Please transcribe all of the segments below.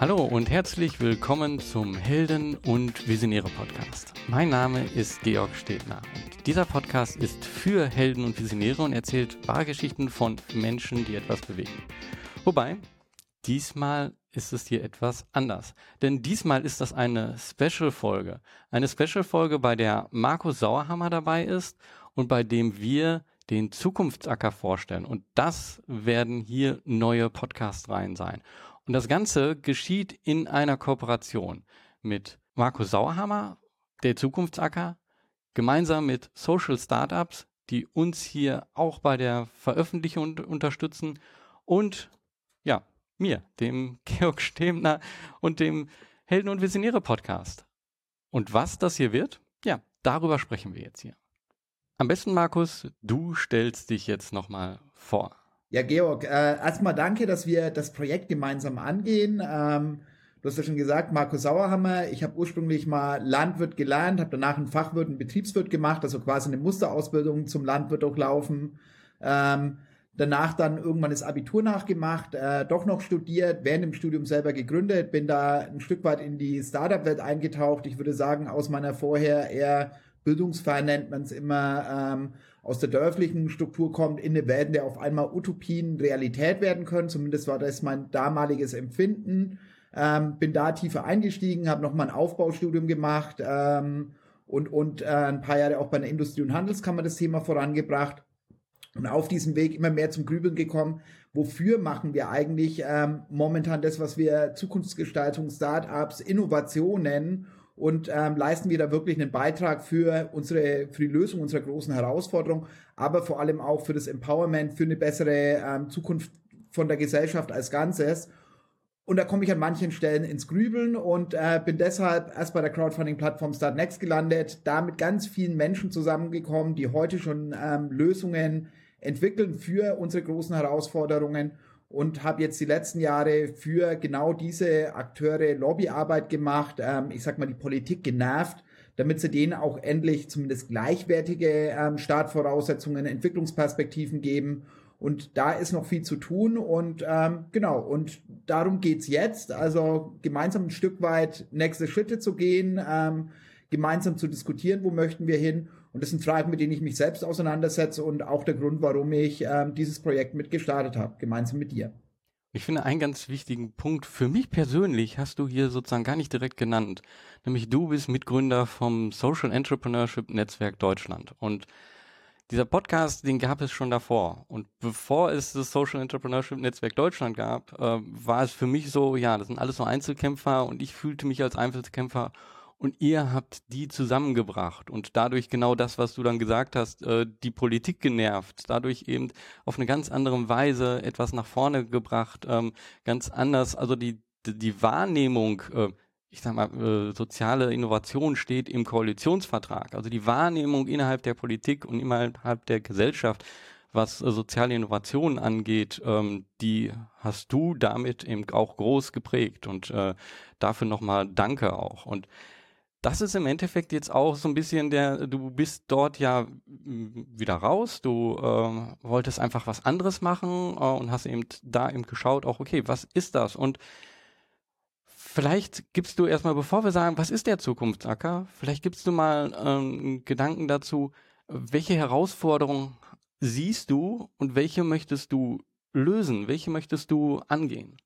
Hallo und herzlich willkommen zum Helden und Visionäre Podcast. Mein Name ist Georg Stedner und dieser Podcast ist für Helden und Visionäre und erzählt wahre Geschichten von Menschen, die etwas bewegen. Wobei, diesmal ist es hier etwas anders. Denn diesmal ist das eine Special-Folge. Eine Special-Folge, bei der Markus Sauerhammer dabei ist und bei dem wir den Zukunftsacker vorstellen. Und das werden hier neue Podcast-Reihen sein. Und das Ganze geschieht in einer Kooperation mit Markus Sauerhammer, der Zukunftsacker, gemeinsam mit Social Startups, die uns hier auch bei der Veröffentlichung unterstützen und ja, mir, dem Georg Stemner und dem Helden und Visionäre Podcast. Und was das hier wird? Ja, darüber sprechen wir jetzt hier. Am besten, Markus, du stellst dich jetzt nochmal vor. Ja, Georg, äh, erstmal danke, dass wir das Projekt gemeinsam angehen. Ähm, du hast ja schon gesagt, Markus Sauerhammer. Ich habe ursprünglich mal Landwirt gelernt, habe danach einen Fachwirt, einen Betriebswirt gemacht, also quasi eine Musterausbildung zum Landwirt durchlaufen. Ähm, danach dann irgendwann das Abitur nachgemacht, äh, doch noch studiert, während dem Studium selber gegründet, bin da ein Stück weit in die Startup-Welt eingetaucht. Ich würde sagen, aus meiner vorher eher bildungsfern nennt man es immer, ähm, aus der dörflichen Struktur kommt, in eine Welt, in der auf einmal Utopien Realität werden können. Zumindest war das mein damaliges Empfinden. Ähm, bin da tiefer eingestiegen, habe nochmal ein Aufbaustudium gemacht ähm, und, und äh, ein paar Jahre auch bei der Industrie- und Handelskammer das Thema vorangebracht. Und auf diesem Weg immer mehr zum Grübeln gekommen, wofür machen wir eigentlich ähm, momentan das, was wir Zukunftsgestaltung, Startups, Innovation nennen und ähm, leisten wir da wirklich einen Beitrag für unsere für die Lösung unserer großen Herausforderung, aber vor allem auch für das Empowerment, für eine bessere ähm, Zukunft von der Gesellschaft als Ganzes. Und da komme ich an manchen Stellen ins Grübeln und äh, bin deshalb erst bei der Crowdfunding-Plattform Startnext gelandet, da mit ganz vielen Menschen zusammengekommen, die heute schon ähm, Lösungen entwickeln für unsere großen Herausforderungen und habe jetzt die letzten Jahre für genau diese Akteure Lobbyarbeit gemacht. Ähm, ich sag mal, die Politik genervt, damit sie denen auch endlich zumindest gleichwertige ähm, Startvoraussetzungen, Entwicklungsperspektiven geben. Und da ist noch viel zu tun und ähm, genau, und darum geht's jetzt. Also gemeinsam ein Stück weit nächste Schritte zu gehen, ähm, gemeinsam zu diskutieren, wo möchten wir hin und das sind Fragen, mit denen ich mich selbst auseinandersetze und auch der Grund, warum ich ähm, dieses Projekt mitgestartet habe, gemeinsam mit dir. Ich finde einen ganz wichtigen Punkt für mich persönlich hast du hier sozusagen gar nicht direkt genannt. Nämlich du bist Mitgründer vom Social Entrepreneurship Netzwerk Deutschland. Und dieser Podcast, den gab es schon davor. Und bevor es das Social Entrepreneurship Netzwerk Deutschland gab, äh, war es für mich so, ja, das sind alles so Einzelkämpfer und ich fühlte mich als Einzelkämpfer und ihr habt die zusammengebracht und dadurch genau das, was du dann gesagt hast, äh, die Politik genervt, dadurch eben auf eine ganz andere Weise etwas nach vorne gebracht, ähm, ganz anders, also die, die Wahrnehmung, äh, ich sag mal, äh, soziale Innovation steht im Koalitionsvertrag, also die Wahrnehmung innerhalb der Politik und innerhalb der Gesellschaft, was soziale Innovation angeht, ähm, die hast du damit eben auch groß geprägt. Und dafür nochmal Danke auch. Und das ist im Endeffekt jetzt auch so ein bisschen der, du bist dort ja wieder raus, du äh, wolltest einfach was anderes machen äh, und hast eben da eben geschaut, auch okay, was ist das? Und vielleicht gibst du erstmal, bevor wir sagen, was ist der Zukunftsacker, vielleicht gibst du mal ähm, Gedanken dazu, welche Herausforderungen siehst du und welche möchtest du lösen, welche möchtest du angehen?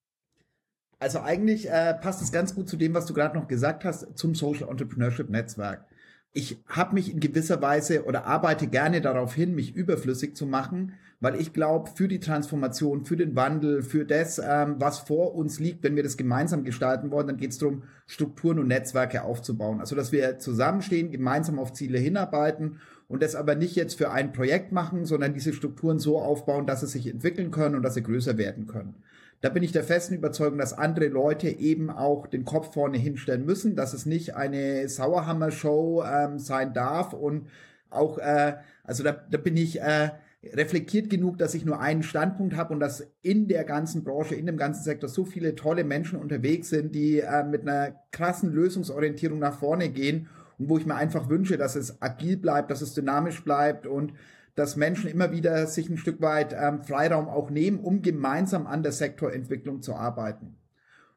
Also eigentlich äh, passt es ganz gut zu dem, was du gerade noch gesagt hast, zum Social Entrepreneurship Netzwerk. Ich habe mich in gewisser Weise oder arbeite gerne darauf hin, mich überflüssig zu machen, weil ich glaube, für die Transformation, für den Wandel, für das, ähm, was vor uns liegt, wenn wir das gemeinsam gestalten wollen, dann geht es darum, Strukturen und Netzwerke aufzubauen. Also dass wir zusammenstehen, gemeinsam auf Ziele hinarbeiten und das aber nicht jetzt für ein Projekt machen, sondern diese Strukturen so aufbauen, dass sie sich entwickeln können und dass sie größer werden können. Da bin ich der festen Überzeugung, dass andere Leute eben auch den Kopf vorne hinstellen müssen, dass es nicht eine Sauerhammer-Show ähm, sein darf. Und auch, äh, also da, da bin ich äh, reflektiert genug, dass ich nur einen Standpunkt habe und dass in der ganzen Branche, in dem ganzen Sektor so viele tolle Menschen unterwegs sind, die äh, mit einer krassen Lösungsorientierung nach vorne gehen und wo ich mir einfach wünsche, dass es agil bleibt, dass es dynamisch bleibt und dass Menschen immer wieder sich ein Stück weit ähm, Freiraum auch nehmen, um gemeinsam an der Sektorentwicklung zu arbeiten.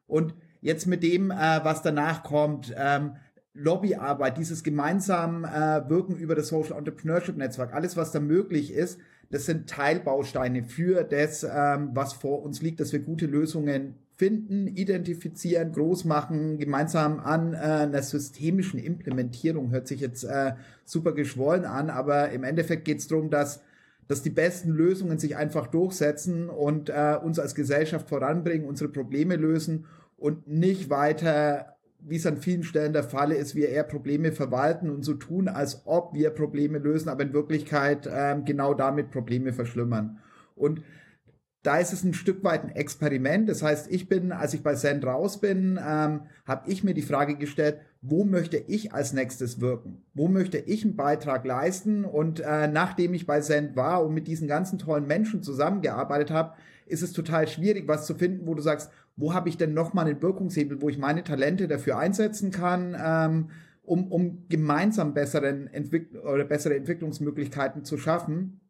Und jetzt mit dem, äh, was danach kommt, ähm, Lobbyarbeit, dieses gemeinsam äh, Wirken über das Social Entrepreneurship Netzwerk, alles, was da möglich ist, das sind Teilbausteine für das, ähm, was vor uns liegt, dass wir gute Lösungen finden, identifizieren, groß machen, gemeinsam an äh, einer systemischen Implementierung. Hört sich jetzt äh, super geschwollen an, aber im Endeffekt geht es darum, dass dass die besten Lösungen sich einfach durchsetzen und äh, uns als Gesellschaft voranbringen, unsere Probleme lösen und nicht weiter, wie es an vielen Stellen der Fall ist, wir eher Probleme verwalten und so tun, als ob wir Probleme lösen, aber in Wirklichkeit äh, genau damit Probleme verschlimmern. Und da ist es ein Stück weit ein Experiment. Das heißt, ich bin, als ich bei Send raus bin, ähm, habe ich mir die Frage gestellt, wo möchte ich als nächstes wirken? Wo möchte ich einen Beitrag leisten? Und äh, nachdem ich bei Send war und mit diesen ganzen tollen Menschen zusammengearbeitet habe, ist es total schwierig, was zu finden, wo du sagst, wo habe ich denn nochmal einen Wirkungshebel, wo ich meine Talente dafür einsetzen kann, ähm, um, um gemeinsam besseren Entwick oder bessere Entwicklungsmöglichkeiten zu schaffen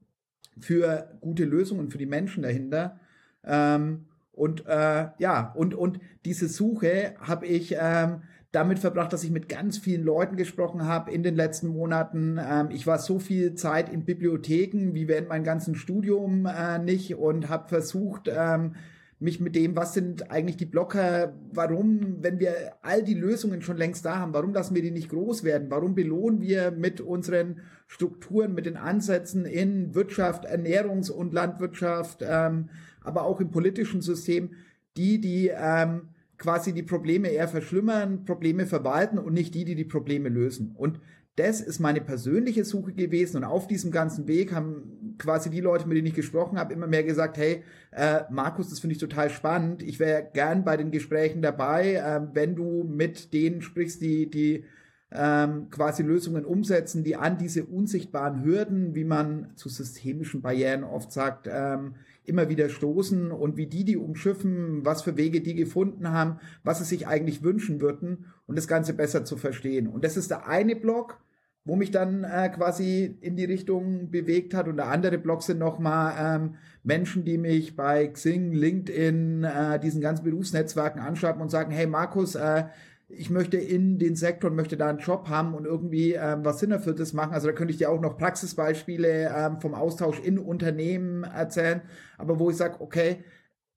für gute Lösungen für die Menschen dahinter. Ähm, und äh, ja, und, und diese Suche habe ich ähm, damit verbracht, dass ich mit ganz vielen Leuten gesprochen habe in den letzten Monaten. Ähm, ich war so viel Zeit in Bibliotheken wie während meinem ganzen Studium äh, nicht und habe versucht, ähm, mich mit dem, was sind eigentlich die Blocker, warum, wenn wir all die Lösungen schon längst da haben, warum lassen wir die nicht groß werden? Warum belohnen wir mit unseren Strukturen, mit den Ansätzen in Wirtschaft, Ernährungs- und Landwirtschaft, ähm, aber auch im politischen System, die, die ähm, quasi die Probleme eher verschlimmern, Probleme verwalten und nicht die, die die Probleme lösen. Und das ist meine persönliche Suche gewesen und auf diesem ganzen Weg haben quasi die Leute, mit denen ich gesprochen habe, immer mehr gesagt, hey, äh, Markus, das finde ich total spannend. Ich wäre gern bei den Gesprächen dabei, äh, wenn du mit denen sprichst, die, die ähm, quasi Lösungen umsetzen, die an diese unsichtbaren Hürden, wie man zu systemischen Barrieren oft sagt, ähm, immer wieder stoßen und wie die die umschiffen, was für Wege die gefunden haben, was sie sich eigentlich wünschen würden und das Ganze besser zu verstehen. Und das ist der eine Block, wo mich dann äh, quasi in die Richtung bewegt hat. Und der andere Block sind nochmal ähm, Menschen, die mich bei Xing, LinkedIn, äh, diesen ganzen Berufsnetzwerken anschreiben und sagen, hey Markus, äh, ich möchte in den Sektor und möchte da einen Job haben und irgendwie ähm, was Sinnerfülltes machen. Also da könnte ich dir auch noch Praxisbeispiele ähm, vom Austausch in Unternehmen erzählen, aber wo ich sage, okay,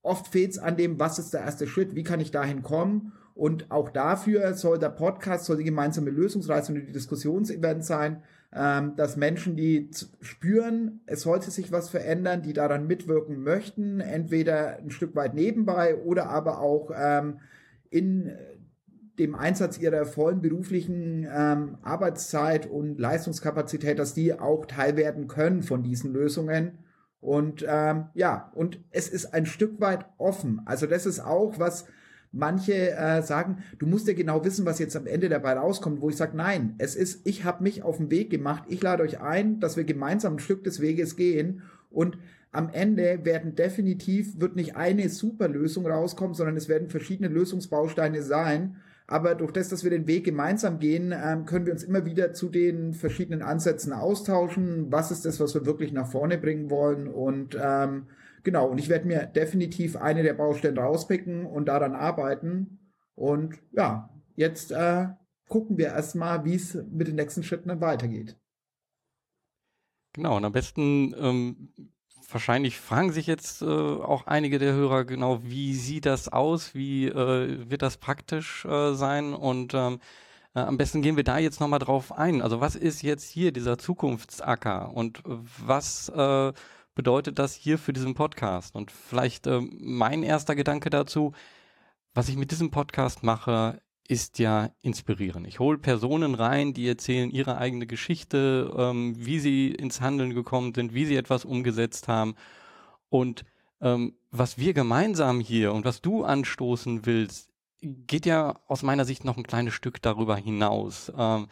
oft fehlt es an dem, was ist der erste Schritt, wie kann ich dahin kommen? Und auch dafür soll der Podcast, soll die gemeinsame Lösungsreise und die Diskussionsevent sein, ähm, dass Menschen, die spüren, es sollte sich was verändern, die daran mitwirken möchten, entweder ein Stück weit nebenbei oder aber auch ähm, in dem Einsatz ihrer vollen beruflichen ähm, Arbeitszeit und Leistungskapazität, dass die auch Teil werden können von diesen Lösungen. Und ähm, ja, und es ist ein Stück weit offen. Also das ist auch, was manche äh, sagen, du musst ja genau wissen, was jetzt am Ende dabei rauskommt, wo ich sage, nein, es ist, ich habe mich auf den Weg gemacht, ich lade euch ein, dass wir gemeinsam ein Stück des Weges gehen und am Ende werden definitiv, wird nicht eine super Lösung rauskommen, sondern es werden verschiedene Lösungsbausteine sein aber durch das, dass wir den Weg gemeinsam gehen, ähm, können wir uns immer wieder zu den verschiedenen Ansätzen austauschen. Was ist das, was wir wirklich nach vorne bringen wollen? Und ähm, genau, und ich werde mir definitiv eine der Baustellen rauspicken und daran arbeiten. Und ja, jetzt äh, gucken wir erstmal, wie es mit den nächsten Schritten dann weitergeht. Genau, und am besten ähm, wahrscheinlich fragen sich jetzt äh, auch einige der Hörer genau, wie sieht das aus, wie äh, wird das praktisch äh, sein und ähm, äh, am besten gehen wir da jetzt nochmal drauf ein. Also was ist jetzt hier dieser Zukunftsacker und was äh, bedeutet das hier für diesen Podcast? Und vielleicht äh, mein erster Gedanke dazu, was ich mit diesem Podcast mache, ist ja inspirieren. Ich hole Personen rein, die erzählen ihre eigene Geschichte, ähm, wie sie ins Handeln gekommen sind, wie sie etwas umgesetzt haben. Und ähm, was wir gemeinsam hier und was du anstoßen willst, geht ja aus meiner Sicht noch ein kleines Stück darüber hinaus. Ähm,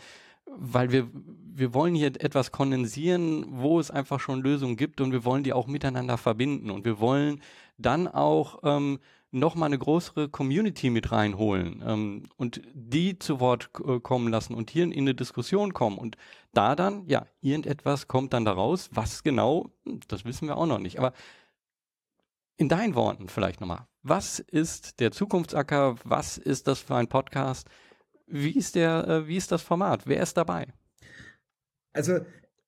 weil wir, wir wollen hier etwas kondensieren, wo es einfach schon Lösungen gibt und wir wollen die auch miteinander verbinden und wir wollen dann auch ähm, noch mal eine größere Community mit reinholen ähm, und die zu Wort äh, kommen lassen und hier in, in eine Diskussion kommen und da dann, ja, irgendetwas kommt dann daraus, was genau, hm, das wissen wir auch noch nicht, aber In deinen Worten vielleicht nochmal. Was ist der Zukunftsacker? Was ist das für ein Podcast? Wie ist der, äh, wie ist das Format? Wer ist dabei? Also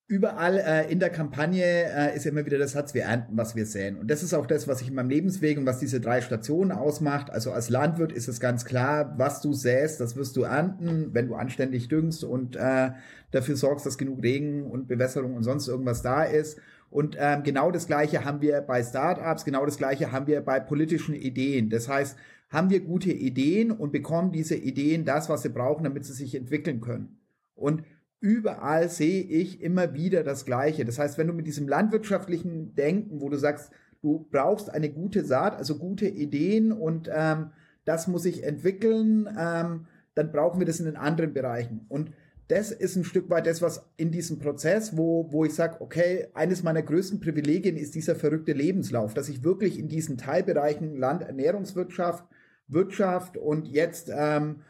Überall äh, in der Kampagne äh, ist immer wieder der Satz, wir ernten, was wir säen. Und das ist auch das, was ich in meinem Lebensweg und was diese drei Stationen ausmacht. Also als Landwirt ist es ganz klar, was du säst, das wirst du ernten, wenn du anständig düngst und äh, dafür sorgst, dass genug Regen und Bewässerung und sonst irgendwas da ist. Und ähm, genau das Gleiche haben wir bei Startups, genau das Gleiche haben wir bei politischen Ideen. Das heißt, haben wir gute Ideen und bekommen diese Ideen das, was sie brauchen, damit sie sich entwickeln können. Und überall sehe ich immer wieder das Gleiche. Das heißt, wenn du mit diesem landwirtschaftlichen Denken, wo du sagst, du brauchst eine gute Saat, also gute Ideen und ähm, das muss sich entwickeln, ähm, dann brauchen wir das in den anderen Bereichen. Und das ist ein Stück weit das, was in diesem Prozess, wo, wo ich sage, okay, eines meiner größten Privilegien ist dieser verrückte Lebenslauf, dass ich wirklich in diesen Teilbereichen Land, Ernährungswirtschaft, Wirtschaft und jetzt ähm,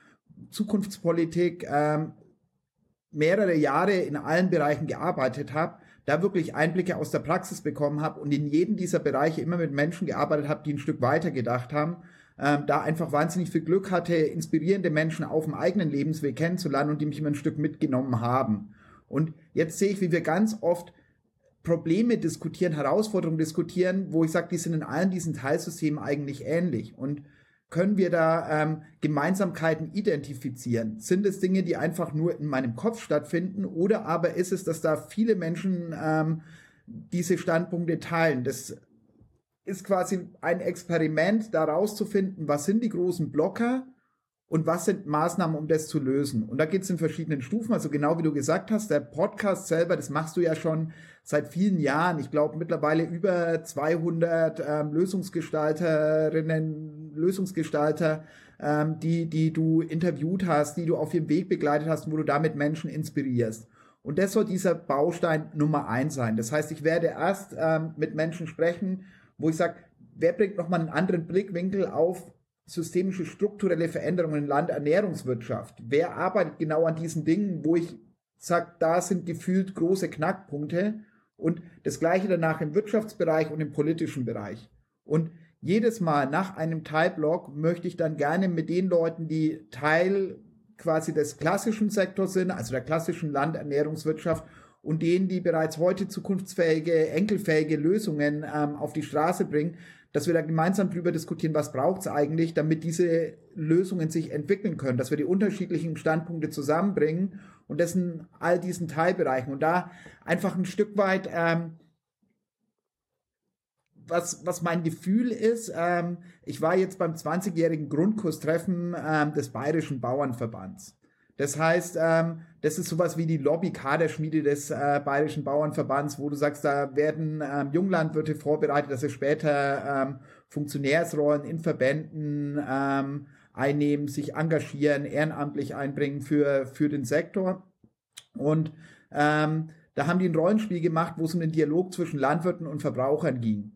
Zukunftspolitik ähm, mehrere Jahre in allen Bereichen gearbeitet habe, da wirklich Einblicke aus der Praxis bekommen habe und in jedem dieser Bereiche immer mit Menschen gearbeitet habe, die ein Stück weiter gedacht haben, ähm, da einfach wahnsinnig viel Glück hatte, inspirierende Menschen auf dem eigenen Lebensweg kennenzulernen und die mich immer ein Stück mitgenommen haben. Und jetzt sehe ich, wie wir ganz oft Probleme diskutieren, Herausforderungen diskutieren, wo ich sage, die sind in allen diesen Teilsystemen eigentlich ähnlich. Und können wir da ähm, Gemeinsamkeiten identifizieren? Sind es Dinge, die einfach nur in meinem Kopf stattfinden oder aber ist es, dass da viele Menschen ähm, diese Standpunkte teilen? Das ist quasi ein Experiment, da rauszufinden, was sind die großen Blocker und was sind Maßnahmen, um das zu lösen. Und da geht es in verschiedenen Stufen. Also genau wie du gesagt hast, der Podcast selber, das machst du ja schon seit vielen Jahren. Ich glaube mittlerweile über 200 ähm, Lösungsgestalterinnen, Lösungsgestalter, ähm, die, die du interviewt hast, die du auf ihrem Weg begleitet hast, wo du damit Menschen inspirierst. Und das soll dieser Baustein Nummer eins sein. Das heißt, ich werde erst ähm, mit Menschen sprechen, wo ich sage, wer bringt nochmal einen anderen Blickwinkel auf systemische strukturelle Veränderungen in Landernährungswirtschaft? Wer arbeitet genau an diesen Dingen, wo ich sage, da sind gefühlt große Knackpunkte und das gleiche danach im Wirtschaftsbereich und im politischen Bereich. Und jedes Mal nach einem Teilblock möchte ich dann gerne mit den Leuten, die Teil quasi des klassischen Sektors sind, also der klassischen Landernährungswirtschaft und denen, die bereits heute zukunftsfähige, enkelfähige Lösungen ähm, auf die Straße bringen, dass wir da gemeinsam drüber diskutieren, was braucht es eigentlich, damit diese Lösungen sich entwickeln können, dass wir die unterschiedlichen Standpunkte zusammenbringen und das in all diesen Teilbereichen und da einfach ein Stück weit ähm, was, was mein Gefühl ist, ähm, ich war jetzt beim 20-jährigen Grundkurstreffen ähm, des Bayerischen Bauernverbands. Das heißt, ähm, das ist sowas wie die Lobby-Kaderschmiede des äh, Bayerischen Bauernverbands, wo du sagst, da werden ähm, Junglandwirte vorbereitet, dass sie später ähm, Funktionärsrollen in Verbänden ähm, einnehmen, sich engagieren, ehrenamtlich einbringen für, für den Sektor. Und ähm, da haben die ein Rollenspiel gemacht, wo es um den Dialog zwischen Landwirten und Verbrauchern ging.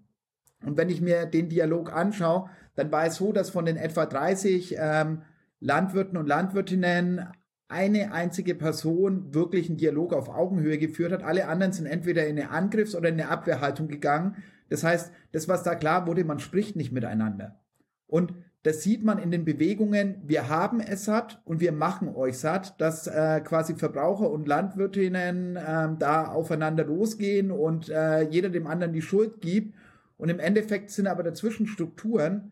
Und wenn ich mir den Dialog anschaue, dann war es so, dass von den etwa 30 ähm, Landwirten und Landwirtinnen eine einzige Person wirklich einen Dialog auf Augenhöhe geführt hat. Alle anderen sind entweder in eine Angriffs- oder in eine Abwehrhaltung gegangen. Das heißt, das, was da klar wurde, man spricht nicht miteinander. Und das sieht man in den Bewegungen, wir haben es satt und wir machen euch satt, dass äh, quasi Verbraucher und Landwirtinnen äh, da aufeinander losgehen und äh, jeder dem anderen die Schuld gibt. Und im Endeffekt sind aber dazwischen Strukturen,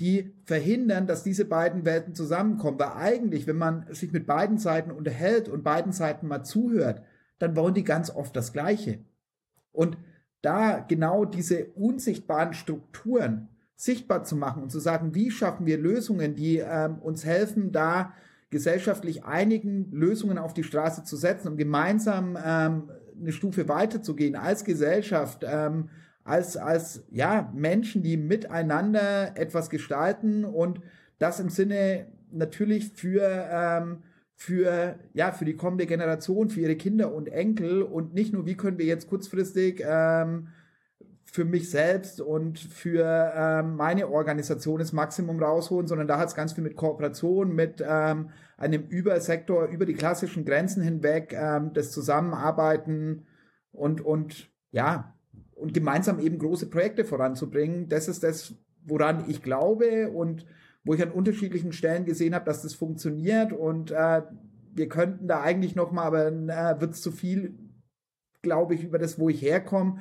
die verhindern, dass diese beiden Welten zusammenkommen. Weil eigentlich, wenn man sich mit beiden Seiten unterhält und beiden Seiten mal zuhört, dann wollen die ganz oft das Gleiche. Und da genau diese unsichtbaren Strukturen sichtbar zu machen und zu sagen, wie schaffen wir Lösungen, die ähm, uns helfen, da gesellschaftlich einigen Lösungen auf die Straße zu setzen, um gemeinsam ähm, eine Stufe weiterzugehen als Gesellschaft, ähm, als, als ja, Menschen, die miteinander etwas gestalten und das im Sinne natürlich für, ähm, für, ja, für die kommende Generation, für ihre Kinder und Enkel und nicht nur, wie können wir jetzt kurzfristig ähm, für mich selbst und für ähm, meine Organisation das Maximum rausholen, sondern da hat es ganz viel mit Kooperation, mit ähm, einem Übersektor, über die klassischen Grenzen hinweg, ähm, das Zusammenarbeiten und, und ja, und gemeinsam eben große Projekte voranzubringen. Das ist das, woran ich glaube und wo ich an unterschiedlichen Stellen gesehen habe, dass das funktioniert und äh, wir könnten da eigentlich noch mal, aber äh, wird es zu viel, glaube ich, über das, wo ich herkomme,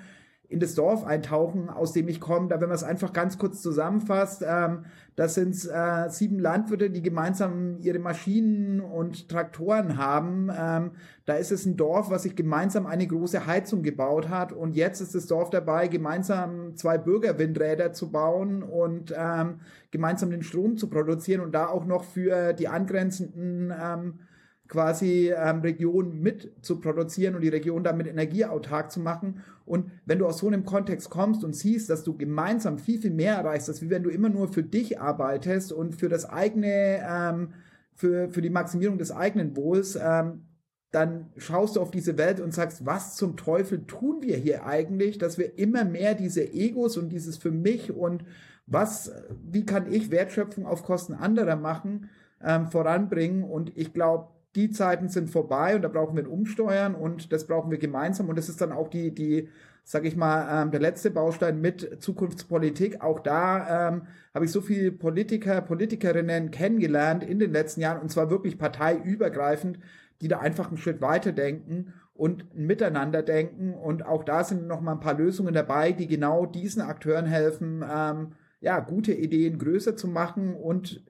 in das Dorf eintauchen, aus dem ich komme. Da, wenn man es einfach ganz kurz zusammenfasst, ähm, das sind äh, sieben Landwirte, die gemeinsam ihre Maschinen und Traktoren haben. Ähm, da ist es ein Dorf, was sich gemeinsam eine große Heizung gebaut hat. Und jetzt ist das Dorf dabei, gemeinsam zwei Bürgerwindräder zu bauen und ähm, gemeinsam den Strom zu produzieren und da auch noch für die angrenzenden ähm, quasi ähm, Regionen mit zu produzieren und die Region damit energieautark zu machen. Und wenn du aus so einem Kontext kommst und siehst, dass du gemeinsam viel, viel mehr erreichst, als wenn du immer nur für dich arbeitest und für das eigene, ähm, für, für die Maximierung des eigenen Wohls, ähm, dann schaust du auf diese Welt und sagst, was zum Teufel tun wir hier eigentlich, dass wir immer mehr diese Egos und dieses für mich und was, wie kann ich Wertschöpfung auf Kosten anderer machen, ähm, voranbringen. Und ich glaube, die Zeiten sind vorbei und da brauchen wir ein Umsteuern und das brauchen wir gemeinsam und das ist dann auch die, die, sag ich mal, ähm, der letzte Baustein mit Zukunftspolitik. Auch da ähm, habe ich so viele Politiker, Politikerinnen kennengelernt in den letzten Jahren und zwar wirklich parteiübergreifend, die da einfach einen Schritt weiter denken und miteinander denken und auch da sind noch mal ein paar Lösungen dabei, die genau diesen Akteuren helfen, ähm, ja, gute Ideen größer zu machen und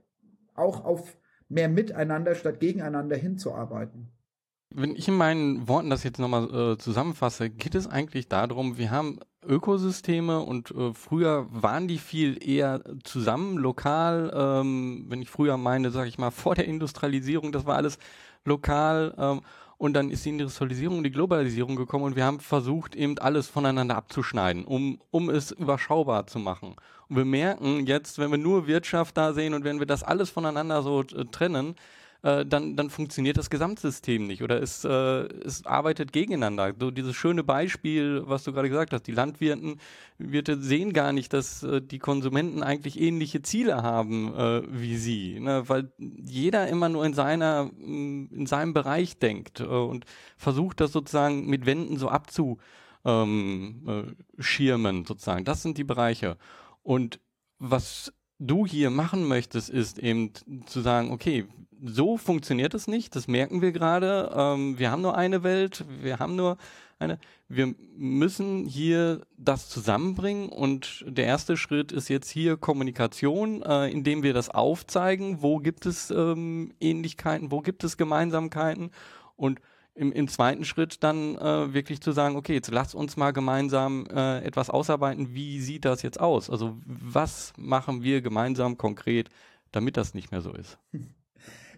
auch auf mehr miteinander statt gegeneinander hinzuarbeiten. Wenn ich in meinen Worten das jetzt nochmal äh, zusammenfasse, geht es eigentlich darum, wir haben Ökosysteme und äh, früher waren die viel eher zusammen, lokal. Ähm, wenn ich früher meine, sage ich mal, vor der Industrialisierung, das war alles lokal. Ähm, und dann ist die Industrialisierung und die Globalisierung gekommen und wir haben versucht, eben alles voneinander abzuschneiden, um, um es überschaubar zu machen. Und wir merken jetzt, wenn wir nur Wirtschaft da sehen und wenn wir das alles voneinander so äh, trennen, äh, dann, dann funktioniert das Gesamtsystem nicht oder es, äh, es arbeitet gegeneinander. So dieses schöne Beispiel, was du gerade gesagt hast, die Landwirten Wirte sehen gar nicht, dass äh, die Konsumenten eigentlich ähnliche Ziele haben äh, wie sie, ne? weil jeder immer nur in seiner mm, in seinem Bereich denkt äh, und versucht das sozusagen mit Wänden so abzuschirmen ähm, sozusagen. Das sind die Bereiche und was du hier machen möchtest, ist eben zu sagen, okay, so funktioniert es nicht, das merken wir gerade. Ähm, wir haben nur eine Welt, wir haben nur eine. Wir müssen hier das zusammenbringen und der erste Schritt ist jetzt hier Kommunikation, äh, indem wir das aufzeigen, wo gibt es ähm, Ähnlichkeiten, wo gibt es Gemeinsamkeiten und im, im zweiten Schritt dann äh, wirklich zu sagen, okay, jetzt lass uns mal gemeinsam äh, etwas ausarbeiten, wie sieht das jetzt aus? Also was machen wir gemeinsam konkret, damit das nicht mehr so ist?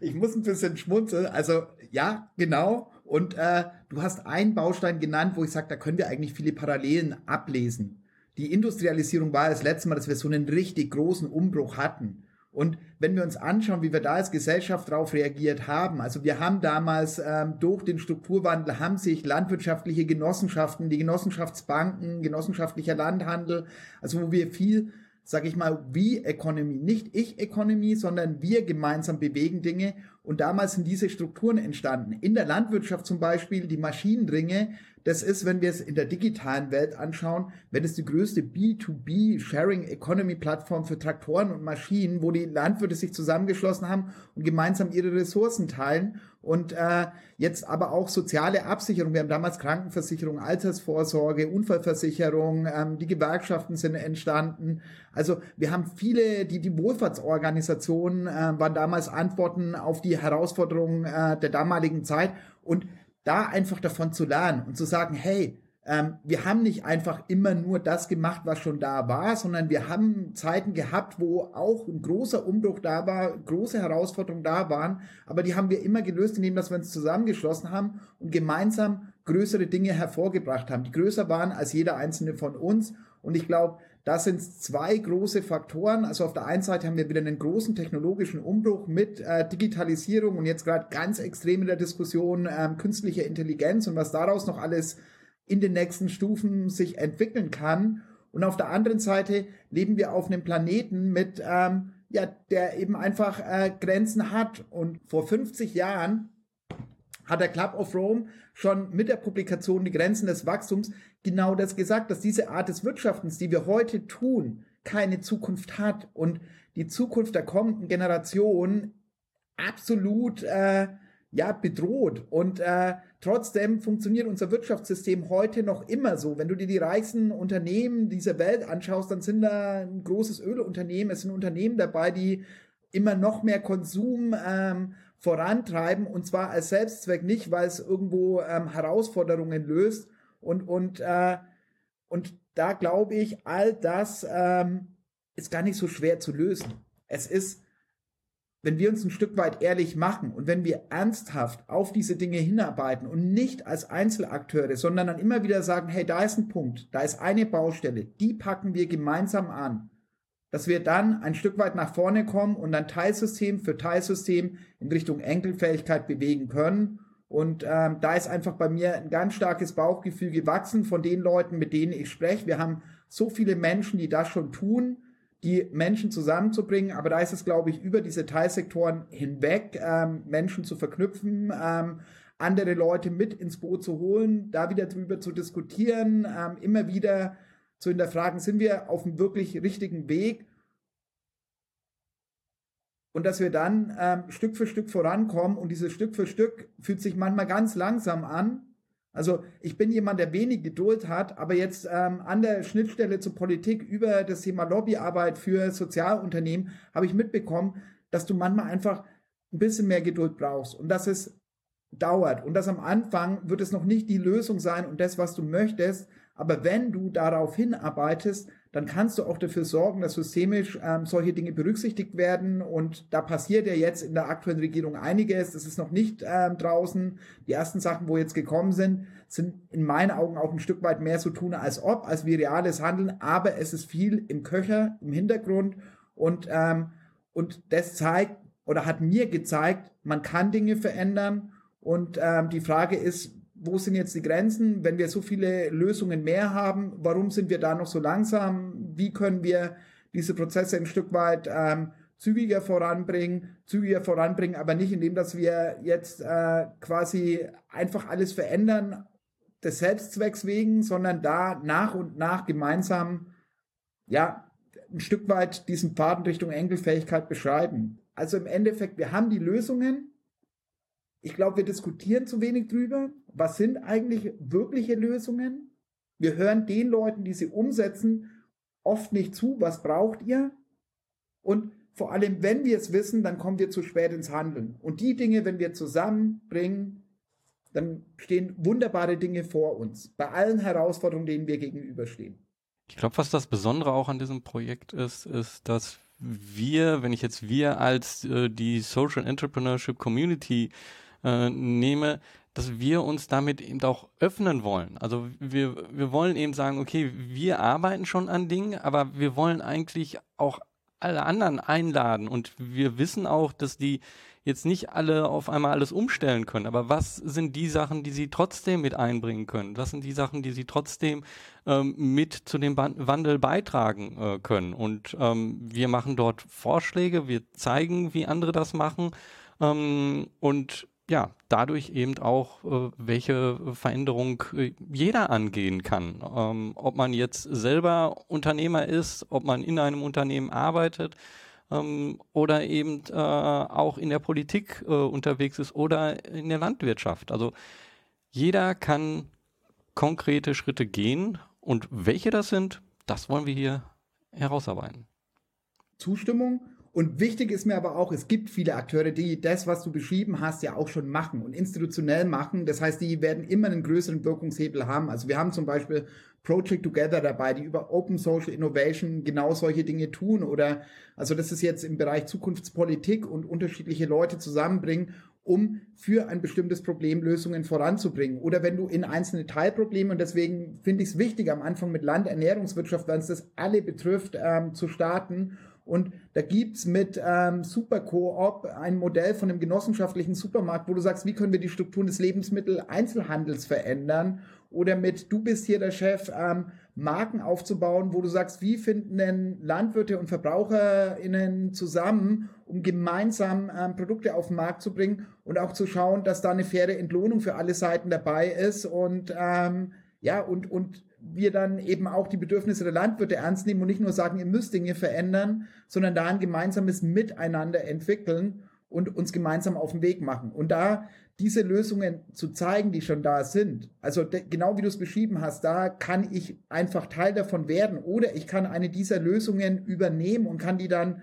Ich muss ein bisschen schmunzeln. Also ja, genau. Und äh, du hast einen Baustein genannt, wo ich sage, da können wir eigentlich viele Parallelen ablesen. Die Industrialisierung war das letzte Mal, dass wir so einen richtig großen Umbruch hatten. Und wenn wir uns anschauen, wie wir da als Gesellschaft darauf reagiert haben, also wir haben damals ähm, durch den Strukturwandel haben sich landwirtschaftliche Genossenschaften, die Genossenschaftsbanken, genossenschaftlicher Landhandel, also wo wir viel sage ich mal, wie Economy, nicht ich Economy, sondern wir gemeinsam bewegen Dinge. Und damals sind diese Strukturen entstanden. In der Landwirtschaft zum Beispiel die Maschinenringe, das ist, wenn wir es in der digitalen Welt anschauen, wenn es die größte B2B Sharing Economy Plattform für Traktoren und Maschinen, wo die Landwirte sich zusammengeschlossen haben und gemeinsam ihre Ressourcen teilen und äh, jetzt aber auch soziale Absicherung. Wir haben damals Krankenversicherung, Altersvorsorge, Unfallversicherung, ähm, die Gewerkschaften sind entstanden. Also wir haben viele, die, die Wohlfahrtsorganisationen äh, waren damals Antworten auf die Herausforderungen äh, der damaligen Zeit und da einfach davon zu lernen und zu sagen, hey, ähm, wir haben nicht einfach immer nur das gemacht, was schon da war, sondern wir haben Zeiten gehabt, wo auch ein großer Umbruch da war, große Herausforderungen da waren, aber die haben wir immer gelöst, indem dass wir uns zusammengeschlossen haben und gemeinsam größere Dinge hervorgebracht haben, die größer waren als jeder einzelne von uns. Und ich glaube, das sind zwei große Faktoren. Also auf der einen Seite haben wir wieder einen großen technologischen Umbruch mit äh, Digitalisierung und jetzt gerade ganz extrem in der Diskussion ähm, künstliche Intelligenz und was daraus noch alles in den nächsten Stufen sich entwickeln kann. Und auf der anderen Seite leben wir auf einem Planeten mit, ähm, ja, der eben einfach äh, Grenzen hat. Und vor 50 Jahren hat der Club of Rome schon mit der Publikation Die Grenzen des Wachstums genau das gesagt, dass diese Art des Wirtschaftens, die wir heute tun, keine Zukunft hat. Und die Zukunft der kommenden Generation absolut äh, ja bedroht. Und äh, trotzdem funktioniert unser Wirtschaftssystem heute noch immer so. Wenn du dir die reichsten Unternehmen dieser Welt anschaust, dann sind da ein großes Ölunternehmen, es sind Unternehmen dabei, die immer noch mehr Konsum ähm, vorantreiben und zwar als Selbstzweck nicht, weil es irgendwo ähm, Herausforderungen löst und und äh, und da glaube ich, all das ähm, ist gar nicht so schwer zu lösen. Es ist wenn wir uns ein Stück weit ehrlich machen und wenn wir ernsthaft auf diese Dinge hinarbeiten und nicht als Einzelakteure, sondern dann immer wieder sagen, hey, da ist ein Punkt, da ist eine Baustelle, die packen wir gemeinsam an, dass wir dann ein Stück weit nach vorne kommen und dann Teilsystem für Teilsystem in Richtung Enkelfähigkeit bewegen können. Und ähm, da ist einfach bei mir ein ganz starkes Bauchgefühl gewachsen von den Leuten, mit denen ich spreche. Wir haben so viele Menschen, die das schon tun die Menschen zusammenzubringen. Aber da ist es, glaube ich, über diese Teilsektoren hinweg, ähm, Menschen zu verknüpfen, ähm, andere Leute mit ins Boot zu holen, da wieder drüber zu diskutieren, ähm, immer wieder zu hinterfragen, sind wir auf dem wirklich richtigen Weg? Und dass wir dann ähm, Stück für Stück vorankommen und dieses Stück für Stück fühlt sich manchmal ganz langsam an, also ich bin jemand, der wenig Geduld hat, aber jetzt ähm, an der Schnittstelle zur Politik über das Thema Lobbyarbeit für Sozialunternehmen habe ich mitbekommen, dass du manchmal einfach ein bisschen mehr Geduld brauchst und dass es dauert und dass am Anfang wird es noch nicht die Lösung sein und das, was du möchtest, aber wenn du darauf hinarbeitest, dann kannst du auch dafür sorgen, dass systemisch ähm, solche Dinge berücksichtigt werden. Und da passiert ja jetzt in der aktuellen Regierung einiges. Das ist noch nicht ähm, draußen. Die ersten Sachen, wo jetzt gekommen sind, sind in meinen Augen auch ein Stück weit mehr so tun als ob, als wie reales Handeln. Aber es ist viel im Köcher, im Hintergrund. Und, ähm, und das zeigt oder hat mir gezeigt, man kann Dinge verändern. Und ähm, die Frage ist, wo sind jetzt die Grenzen? Wenn wir so viele Lösungen mehr haben, warum sind wir da noch so langsam? Wie können wir diese Prozesse ein Stück weit ähm, zügiger voranbringen, zügiger voranbringen, aber nicht indem, dass wir jetzt äh, quasi einfach alles verändern des Selbstzwecks wegen, sondern da nach und nach gemeinsam ja ein Stück weit diesen Pfad Richtung Enkelfähigkeit beschreiben. Also im Endeffekt, wir haben die Lösungen, ich glaube, wir diskutieren zu wenig drüber. Was sind eigentlich wirkliche Lösungen? Wir hören den Leuten, die sie umsetzen, oft nicht zu. Was braucht ihr? Und vor allem, wenn wir es wissen, dann kommen wir zu spät ins Handeln. Und die Dinge, wenn wir zusammenbringen, dann stehen wunderbare Dinge vor uns. Bei allen Herausforderungen, denen wir gegenüberstehen. Ich glaube, was das Besondere auch an diesem Projekt ist, ist, dass wir, wenn ich jetzt wir als äh, die Social Entrepreneurship Community äh, nehme, dass wir uns damit eben auch öffnen wollen. Also wir, wir wollen eben sagen, okay, wir arbeiten schon an Dingen, aber wir wollen eigentlich auch alle anderen einladen und wir wissen auch, dass die jetzt nicht alle auf einmal alles umstellen können. Aber was sind die Sachen, die sie trotzdem mit einbringen können? Was sind die Sachen, die sie trotzdem ähm, mit zu dem Wandel beitragen äh, können? Und ähm, wir machen dort Vorschläge, wir zeigen, wie andere das machen ähm, und ja, dadurch eben auch, äh, welche Veränderung äh, jeder angehen kann. Ähm, ob man jetzt selber Unternehmer ist, ob man in einem Unternehmen arbeitet ähm, oder eben äh, auch in der Politik äh, unterwegs ist oder in der Landwirtschaft. Also jeder kann konkrete Schritte gehen und welche das sind, das wollen wir hier herausarbeiten. Zustimmung und wichtig ist mir aber auch, es gibt viele Akteure, die das, was du beschrieben hast, ja auch schon machen und institutionell machen. Das heißt, die werden immer einen größeren Wirkungshebel haben. Also wir haben zum Beispiel Project Together dabei, die über Open Social Innovation genau solche Dinge tun. Oder also das ist jetzt im Bereich Zukunftspolitik und unterschiedliche Leute zusammenbringen, um für ein bestimmtes Problem Lösungen voranzubringen. Oder wenn du in einzelne Teilprobleme, und deswegen finde ich es wichtig, am Anfang mit Landernährungswirtschaft, wenn es das alle betrifft, ähm, zu starten Und da gibt's mit ähm, Supercoop ein Modell von einem genossenschaftlichen Supermarkt, wo du sagst, wie können wir die Strukturen des Lebensmitteleinzelhandels verändern? Oder mit, du bist hier der Chef, ähm, Marken aufzubauen, wo du sagst, wie finden denn Landwirte und VerbraucherInnen zusammen, um gemeinsam ähm, Produkte auf den Markt zu bringen und auch zu schauen, dass da eine faire Entlohnung für alle Seiten dabei ist und ähm, ja, und, und wir dann eben auch die Bedürfnisse der Landwirte ernst nehmen und nicht nur sagen, ihr müsst Dinge verändern, sondern da ein gemeinsames Miteinander entwickeln und uns gemeinsam auf den Weg machen. Und da diese Lösungen zu zeigen, die schon da sind, also genau wie du es beschrieben hast, da kann ich einfach Teil davon werden oder ich kann eine dieser Lösungen übernehmen und kann die dann,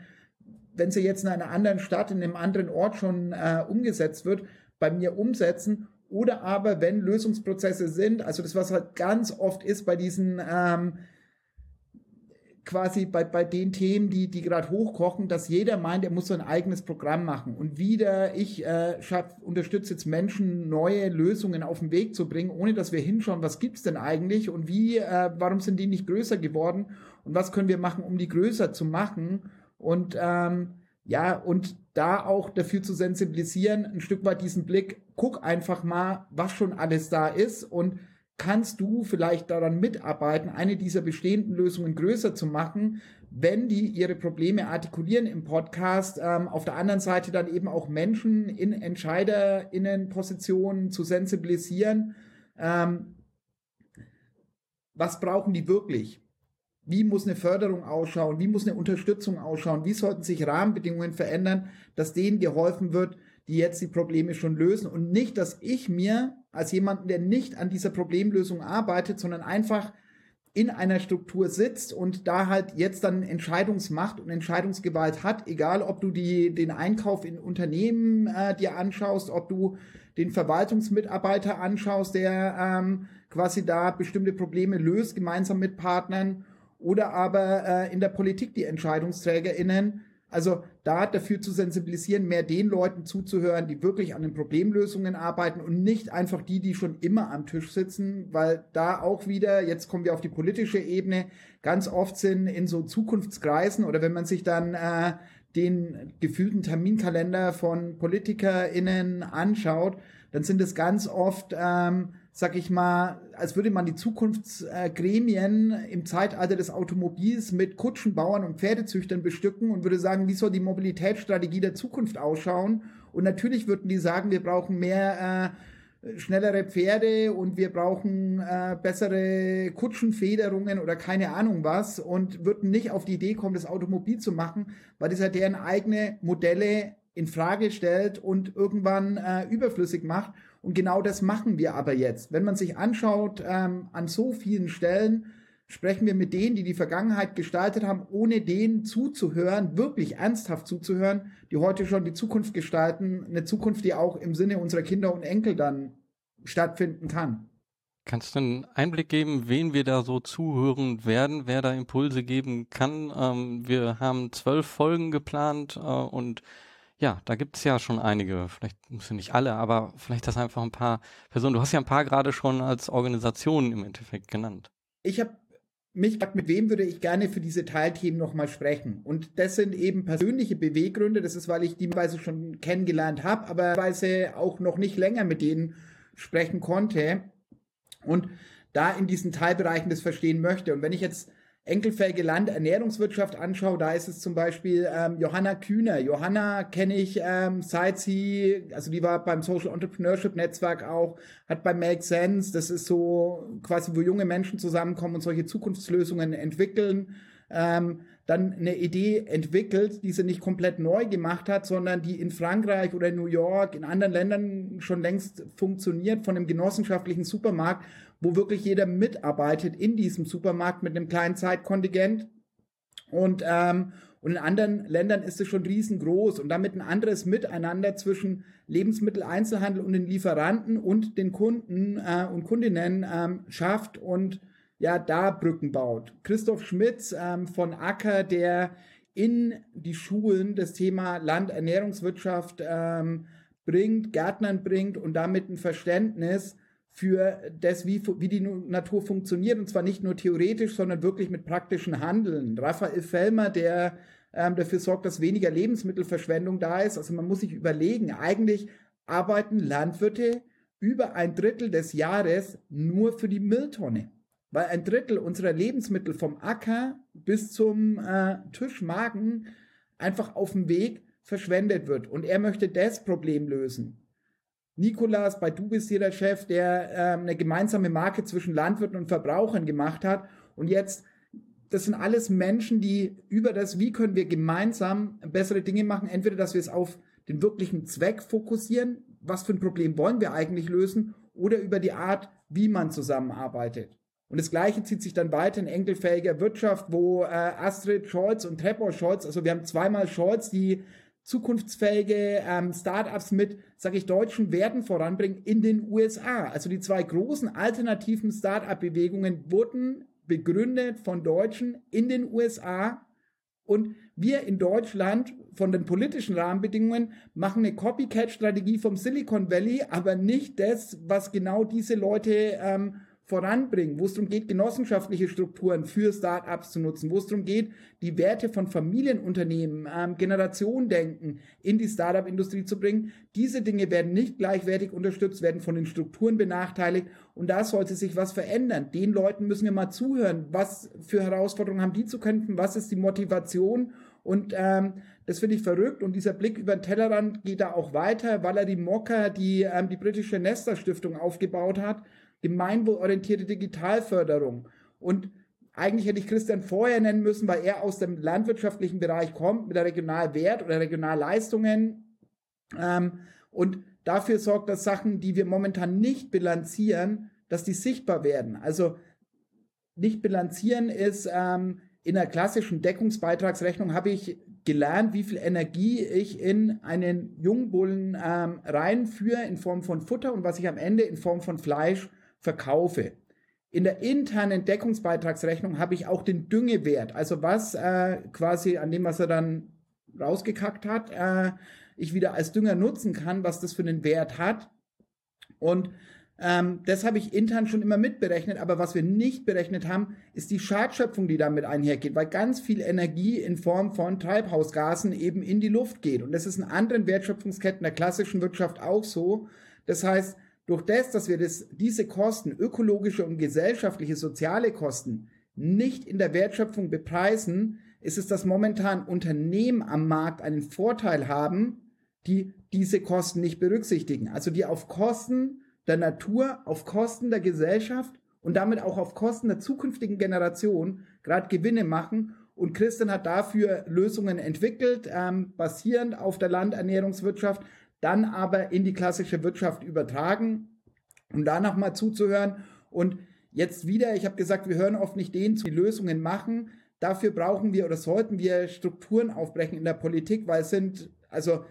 wenn sie jetzt in einer anderen Stadt, in einem anderen Ort schon äh, umgesetzt wird, bei mir umsetzen oder aber, wenn Lösungsprozesse sind, also das, was halt ganz oft ist bei diesen ähm, quasi bei, bei den Themen, die, die gerade hochkochen, dass jeder meint, er muss so ein eigenes Programm machen. Und wieder, ich äh, unterstütze jetzt Menschen, neue Lösungen auf den Weg zu bringen, ohne dass wir hinschauen, was gibt's denn eigentlich und wie, äh, warum sind die nicht größer geworden und was können wir machen, um die größer zu machen. Und ähm, ja, und da auch dafür zu sensibilisieren, ein Stück weit diesen Blick, guck einfach mal, was schon alles da ist und kannst du vielleicht daran mitarbeiten, eine dieser bestehenden Lösungen größer zu machen, wenn die ihre Probleme artikulieren im Podcast, ähm, auf der anderen Seite dann eben auch Menschen in EntscheiderInnen-Positionen zu sensibilisieren. Ähm, was brauchen die wirklich? Wie muss eine Förderung ausschauen? Wie muss eine Unterstützung ausschauen? Wie sollten sich Rahmenbedingungen verändern, dass denen geholfen wird, die jetzt die Probleme schon lösen und nicht, dass ich mir als jemanden, der nicht an dieser Problemlösung arbeitet, sondern einfach in einer Struktur sitzt und da halt jetzt dann Entscheidungsmacht und Entscheidungsgewalt hat, egal ob du die, den Einkauf in Unternehmen äh, dir anschaust, ob du den Verwaltungsmitarbeiter anschaust, der ähm, quasi da bestimmte Probleme löst, gemeinsam mit Partnern oder aber äh, in der Politik die EntscheidungsträgerInnen. Also da dafür zu sensibilisieren, mehr den Leuten zuzuhören, die wirklich an den Problemlösungen arbeiten und nicht einfach die, die schon immer am Tisch sitzen, weil da auch wieder, jetzt kommen wir auf die politische Ebene, ganz oft sind in so Zukunftskreisen oder wenn man sich dann äh, den gefühlten Terminkalender von PolitikerInnen anschaut, dann sind es ganz oft ähm, sag ich mal, als würde man die Zukunftsgremien im Zeitalter des Automobils mit Kutschenbauern und Pferdezüchtern bestücken und würde sagen, wie soll die Mobilitätsstrategie der Zukunft ausschauen? Und natürlich würden die sagen, wir brauchen mehr äh, schnellere Pferde und wir brauchen äh, bessere Kutschenfederungen oder keine Ahnung was und würden nicht auf die Idee kommen, das Automobil zu machen, weil das ja deren eigene Modelle in Frage stellt und irgendwann äh, überflüssig macht. Und genau das machen wir aber jetzt. Wenn man sich anschaut, ähm, an so vielen Stellen sprechen wir mit denen, die die Vergangenheit gestaltet haben, ohne denen zuzuhören, wirklich ernsthaft zuzuhören, die heute schon die Zukunft gestalten, eine Zukunft, die auch im Sinne unserer Kinder und Enkel dann stattfinden kann. Kannst du einen Einblick geben, wen wir da so zuhören werden, wer da Impulse geben kann? Ähm, wir haben zwölf Folgen geplant äh, und ja, da gibt es ja schon einige, vielleicht nicht alle, aber vielleicht das einfach ein paar Personen. Du hast ja ein paar gerade schon als Organisation im Endeffekt genannt. Ich habe mich gefragt, mit wem würde ich gerne für diese Teilthemen nochmal sprechen. Und das sind eben persönliche Beweggründe. Das ist, weil ich die Weise schon kennengelernt habe, aber Weise auch noch nicht länger mit denen sprechen konnte. Und da in diesen Teilbereichen das verstehen möchte. Und wenn ich jetzt enkelfähige Land Ernährungswirtschaft anschaue, da ist es zum Beispiel ähm, Johanna Kühner. Johanna kenne ich ähm, seit sie, also die war beim Social Entrepreneurship Netzwerk auch, hat bei Make Sense, das ist so quasi, wo junge Menschen zusammenkommen und solche Zukunftslösungen entwickeln. Ähm, dann eine Idee entwickelt, die sie nicht komplett neu gemacht hat, sondern die in Frankreich oder in New York, in anderen Ländern schon längst funktioniert, von einem genossenschaftlichen Supermarkt, wo wirklich jeder mitarbeitet in diesem Supermarkt mit einem kleinen Zeitkontingent. Und, ähm, und in anderen Ländern ist es schon riesengroß und damit ein anderes Miteinander zwischen Lebensmitteleinzelhandel und den Lieferanten und den Kunden äh, und Kundinnen ähm, schafft und ja, da Brücken baut. Christoph Schmitz ähm, von Acker, der in die Schulen das Thema Landernährungswirtschaft ähm, bringt, Gärtnern bringt und damit ein Verständnis für das, wie, wie die Natur funktioniert, und zwar nicht nur theoretisch, sondern wirklich mit praktischen Handeln. Raphael Fellmer, der ähm, dafür sorgt, dass weniger Lebensmittelverschwendung da ist. Also man muss sich überlegen, eigentlich arbeiten Landwirte über ein Drittel des Jahres nur für die Mülltonne. Weil ein Drittel unserer Lebensmittel vom Acker bis zum äh, Tischmagen einfach auf dem Weg verschwendet wird. Und er möchte das Problem lösen. Nikolas, bei Du bist hier der Chef, der ähm, eine gemeinsame Marke zwischen Landwirten und Verbrauchern gemacht hat. Und jetzt, das sind alles Menschen, die über das, wie können wir gemeinsam bessere Dinge machen, entweder, dass wir es auf den wirklichen Zweck fokussieren, was für ein Problem wollen wir eigentlich lösen, oder über die Art, wie man zusammenarbeitet. Und das Gleiche zieht sich dann weiter in enkelfähiger Wirtschaft, wo äh, Astrid Scholz und Trevor Scholz, also wir haben zweimal Scholz, die zukunftsfähige ähm, Startups mit, sage ich, deutschen Werten voranbringen in den USA. Also die zwei großen alternativen Startup-Bewegungen wurden begründet von Deutschen in den USA und wir in Deutschland von den politischen Rahmenbedingungen machen eine Copycat-Strategie vom Silicon Valley, aber nicht das, was genau diese Leute ähm, voranbringen, wo es darum geht, genossenschaftliche Strukturen für Startups zu nutzen, wo es darum geht, die Werte von Familienunternehmen, ähm, Generationendenken in die Startup-Industrie zu bringen. Diese Dinge werden nicht gleichwertig unterstützt, werden von den Strukturen benachteiligt und da sollte sich was verändern. Den Leuten müssen wir mal zuhören. Was für Herausforderungen haben die zu kämpfen? Was ist die Motivation? Und ähm, das finde ich verrückt. Und dieser Blick über den Tellerrand geht da auch weiter. Valerie Mocker, die ähm, die britische Nesta Stiftung aufgebaut hat, gemeinwohlorientierte Digitalförderung. Und eigentlich hätte ich Christian vorher nennen müssen, weil er aus dem landwirtschaftlichen Bereich kommt, mit der Regionalwert oder Regionalleistungen. Ähm, und dafür sorgt, dass Sachen, die wir momentan nicht bilanzieren, dass die sichtbar werden. Also nicht bilanzieren ist, ähm, in der klassischen Deckungsbeitragsrechnung habe ich gelernt, wie viel Energie ich in einen Jungbullen ähm, reinführe in Form von Futter und was ich am Ende in Form von Fleisch verkaufe. In der internen Deckungsbeitragsrechnung habe ich auch den Düngewert, also was äh, quasi an dem, was er dann rausgekackt hat, äh, ich wieder als Dünger nutzen kann, was das für einen Wert hat. Und ähm, das habe ich intern schon immer mitberechnet, aber was wir nicht berechnet haben, ist die Schadschöpfung, die damit einhergeht, weil ganz viel Energie in Form von Treibhausgasen eben in die Luft geht. Und das ist in anderen Wertschöpfungsketten der klassischen Wirtschaft auch so. Das heißt, durch das, dass wir das, diese Kosten, ökologische und gesellschaftliche, soziale Kosten, nicht in der Wertschöpfung bepreisen, ist es, dass momentan Unternehmen am Markt einen Vorteil haben, die diese Kosten nicht berücksichtigen. Also die auf Kosten der Natur, auf Kosten der Gesellschaft und damit auch auf Kosten der zukünftigen Generation gerade Gewinne machen. Und Christian hat dafür Lösungen entwickelt, ähm, basierend auf der Landernährungswirtschaft, dann aber in die klassische Wirtschaft übertragen, um da nochmal zuzuhören. Und jetzt wieder, ich habe gesagt, wir hören oft nicht denen zu, die Lösungen machen. Dafür brauchen wir oder sollten wir Strukturen aufbrechen in der Politik, weil es sind, also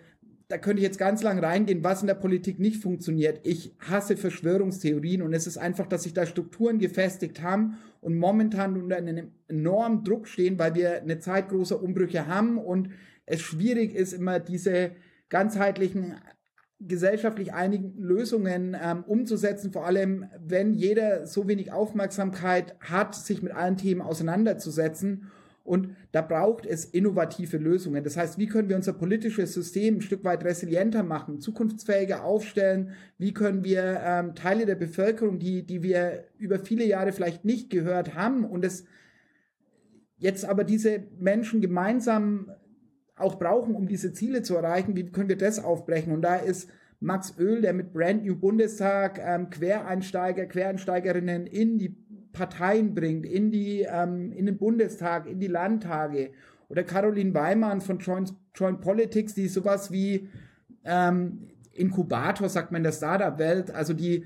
da könnte ich jetzt ganz lang reingehen, was in der Politik nicht funktioniert. Ich hasse Verschwörungstheorien und es ist einfach, dass sich da Strukturen gefestigt haben und momentan unter einem enormen Druck stehen, weil wir eine Zeit großer Umbrüche haben und es schwierig ist, immer diese ganzheitlichen gesellschaftlich einigen Lösungen ähm, umzusetzen, vor allem wenn jeder so wenig Aufmerksamkeit hat, sich mit allen Themen auseinanderzusetzen. Und da braucht es innovative Lösungen. Das heißt, wie können wir unser politisches System ein Stück weit resilienter machen, zukunftsfähiger aufstellen? Wie können wir ähm, Teile der Bevölkerung, die, die wir über viele Jahre vielleicht nicht gehört haben und es jetzt aber diese Menschen gemeinsam auch brauchen, um diese Ziele zu erreichen, wie können wir das aufbrechen? Und da ist Max Öl, der mit Brand New Bundestag ähm, Quereinsteiger, Quereinsteigerinnen in die Parteien bringt, in die ähm, in den Bundestag, in die Landtage. Oder Caroline Weimann von Joint, Joint Politics, die sowas wie ähm, Inkubator, sagt man in der Startup-Welt, also die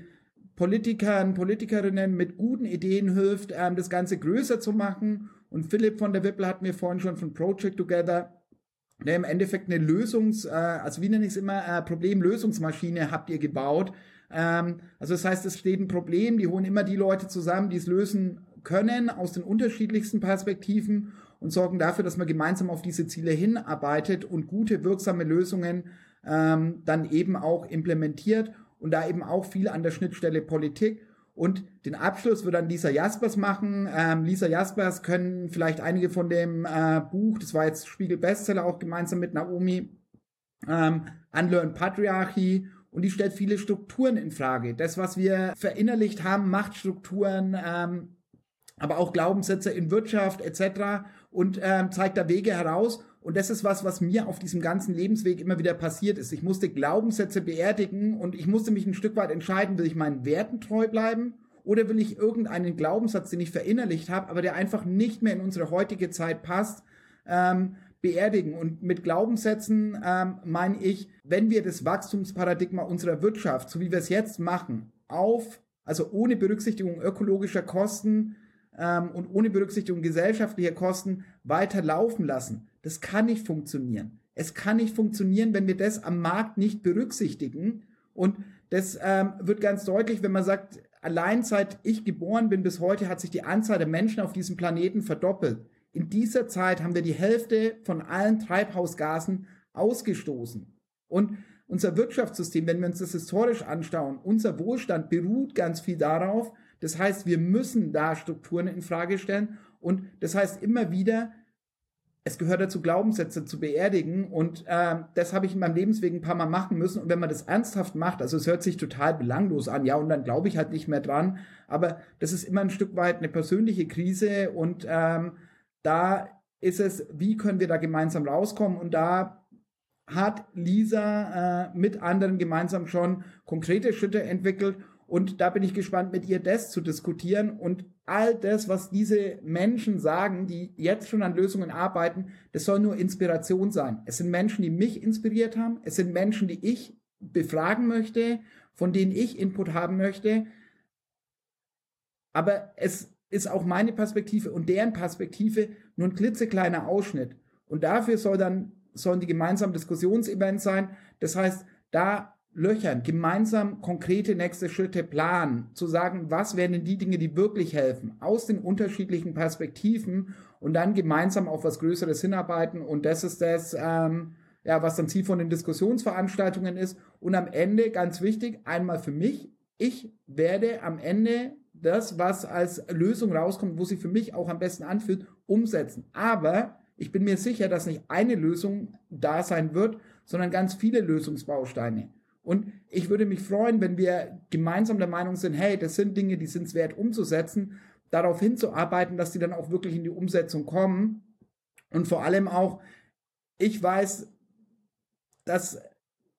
Politikern, Politikerinnen mit guten Ideen hilft, ähm, das Ganze größer zu machen. Und Philipp von der Wippel hat mir vorhin schon von Project Together der im Endeffekt eine Lösungs, äh, also wie nenne ich es immer, äh, Problemlösungsmaschine habt ihr gebaut. Ähm, also das heißt, es steht ein Problem, die holen immer die Leute zusammen, die es lösen können aus den unterschiedlichsten Perspektiven und sorgen dafür, dass man gemeinsam auf diese Ziele hinarbeitet und gute, wirksame Lösungen ähm, dann eben auch implementiert und da eben auch viel an der Schnittstelle Politik Und den Abschluss wird dann Lisa Jaspers machen. Ähm, Lisa Jaspers können vielleicht einige von dem äh, Buch, das war jetzt Spiegel Bestseller, auch gemeinsam mit Naomi, ähm, Unlearn Patriarchy. Und die stellt viele Strukturen in Frage. Das, was wir verinnerlicht haben, Machtstrukturen, ähm, aber auch Glaubenssätze in Wirtschaft etc. und ähm, zeigt da Wege heraus. Und das ist was, was mir auf diesem ganzen Lebensweg immer wieder passiert ist. Ich musste Glaubenssätze beerdigen und ich musste mich ein Stück weit entscheiden, will ich meinen Werten treu bleiben oder will ich irgendeinen Glaubenssatz, den ich verinnerlicht habe, aber der einfach nicht mehr in unsere heutige Zeit passt, ähm, beerdigen. Und mit Glaubenssätzen ähm, meine ich, wenn wir das Wachstumsparadigma unserer Wirtschaft, so wie wir es jetzt machen, auf, also ohne Berücksichtigung ökologischer Kosten, ähm, und ohne Berücksichtigung gesellschaftlicher Kosten weiter laufen lassen. Das kann nicht funktionieren. Es kann nicht funktionieren, wenn wir das am Markt nicht berücksichtigen. Und das ähm, wird ganz deutlich, wenn man sagt, allein seit ich geboren bin bis heute hat sich die Anzahl der Menschen auf diesem Planeten verdoppelt. In dieser Zeit haben wir die Hälfte von allen Treibhausgasen ausgestoßen. Und unser Wirtschaftssystem, wenn wir uns das historisch anschauen, unser Wohlstand beruht ganz viel darauf, das heißt, wir müssen da Strukturen in Frage stellen und das heißt immer wieder, es gehört dazu, Glaubenssätze zu beerdigen und äh, das habe ich in meinem Lebensweg ein paar Mal machen müssen. Und wenn man das ernsthaft macht, also es hört sich total belanglos an, ja und dann glaube ich halt nicht mehr dran, aber das ist immer ein Stück weit eine persönliche Krise und ähm, da ist es, wie können wir da gemeinsam rauskommen? Und da hat Lisa äh, mit anderen gemeinsam schon konkrete Schritte entwickelt. Und da bin ich gespannt, mit ihr das zu diskutieren. Und all das, was diese Menschen sagen, die jetzt schon an Lösungen arbeiten, das soll nur Inspiration sein. Es sind Menschen, die mich inspiriert haben. Es sind Menschen, die ich befragen möchte, von denen ich Input haben möchte. Aber es ist auch meine Perspektive und deren Perspektive nur ein klitzekleiner Ausschnitt. Und dafür soll dann, sollen die gemeinsamen Diskussionsevents sein. Das heißt, da löchern, gemeinsam konkrete nächste Schritte planen, zu sagen, was wären denn die Dinge, die wirklich helfen, aus den unterschiedlichen Perspektiven und dann gemeinsam auf was Größeres hinarbeiten. Und das ist das, ähm, ja, was dann Ziel von den Diskussionsveranstaltungen ist. Und am Ende, ganz wichtig, einmal für mich, ich werde am Ende das, was als Lösung rauskommt, wo sie für mich auch am besten anfühlt, umsetzen. Aber ich bin mir sicher, dass nicht eine Lösung da sein wird, sondern ganz viele Lösungsbausteine. Und ich würde mich freuen, wenn wir gemeinsam der Meinung sind, hey, das sind Dinge, die sind es wert umzusetzen, darauf hinzuarbeiten, dass die dann auch wirklich in die Umsetzung kommen. Und vor allem auch, ich weiß, dass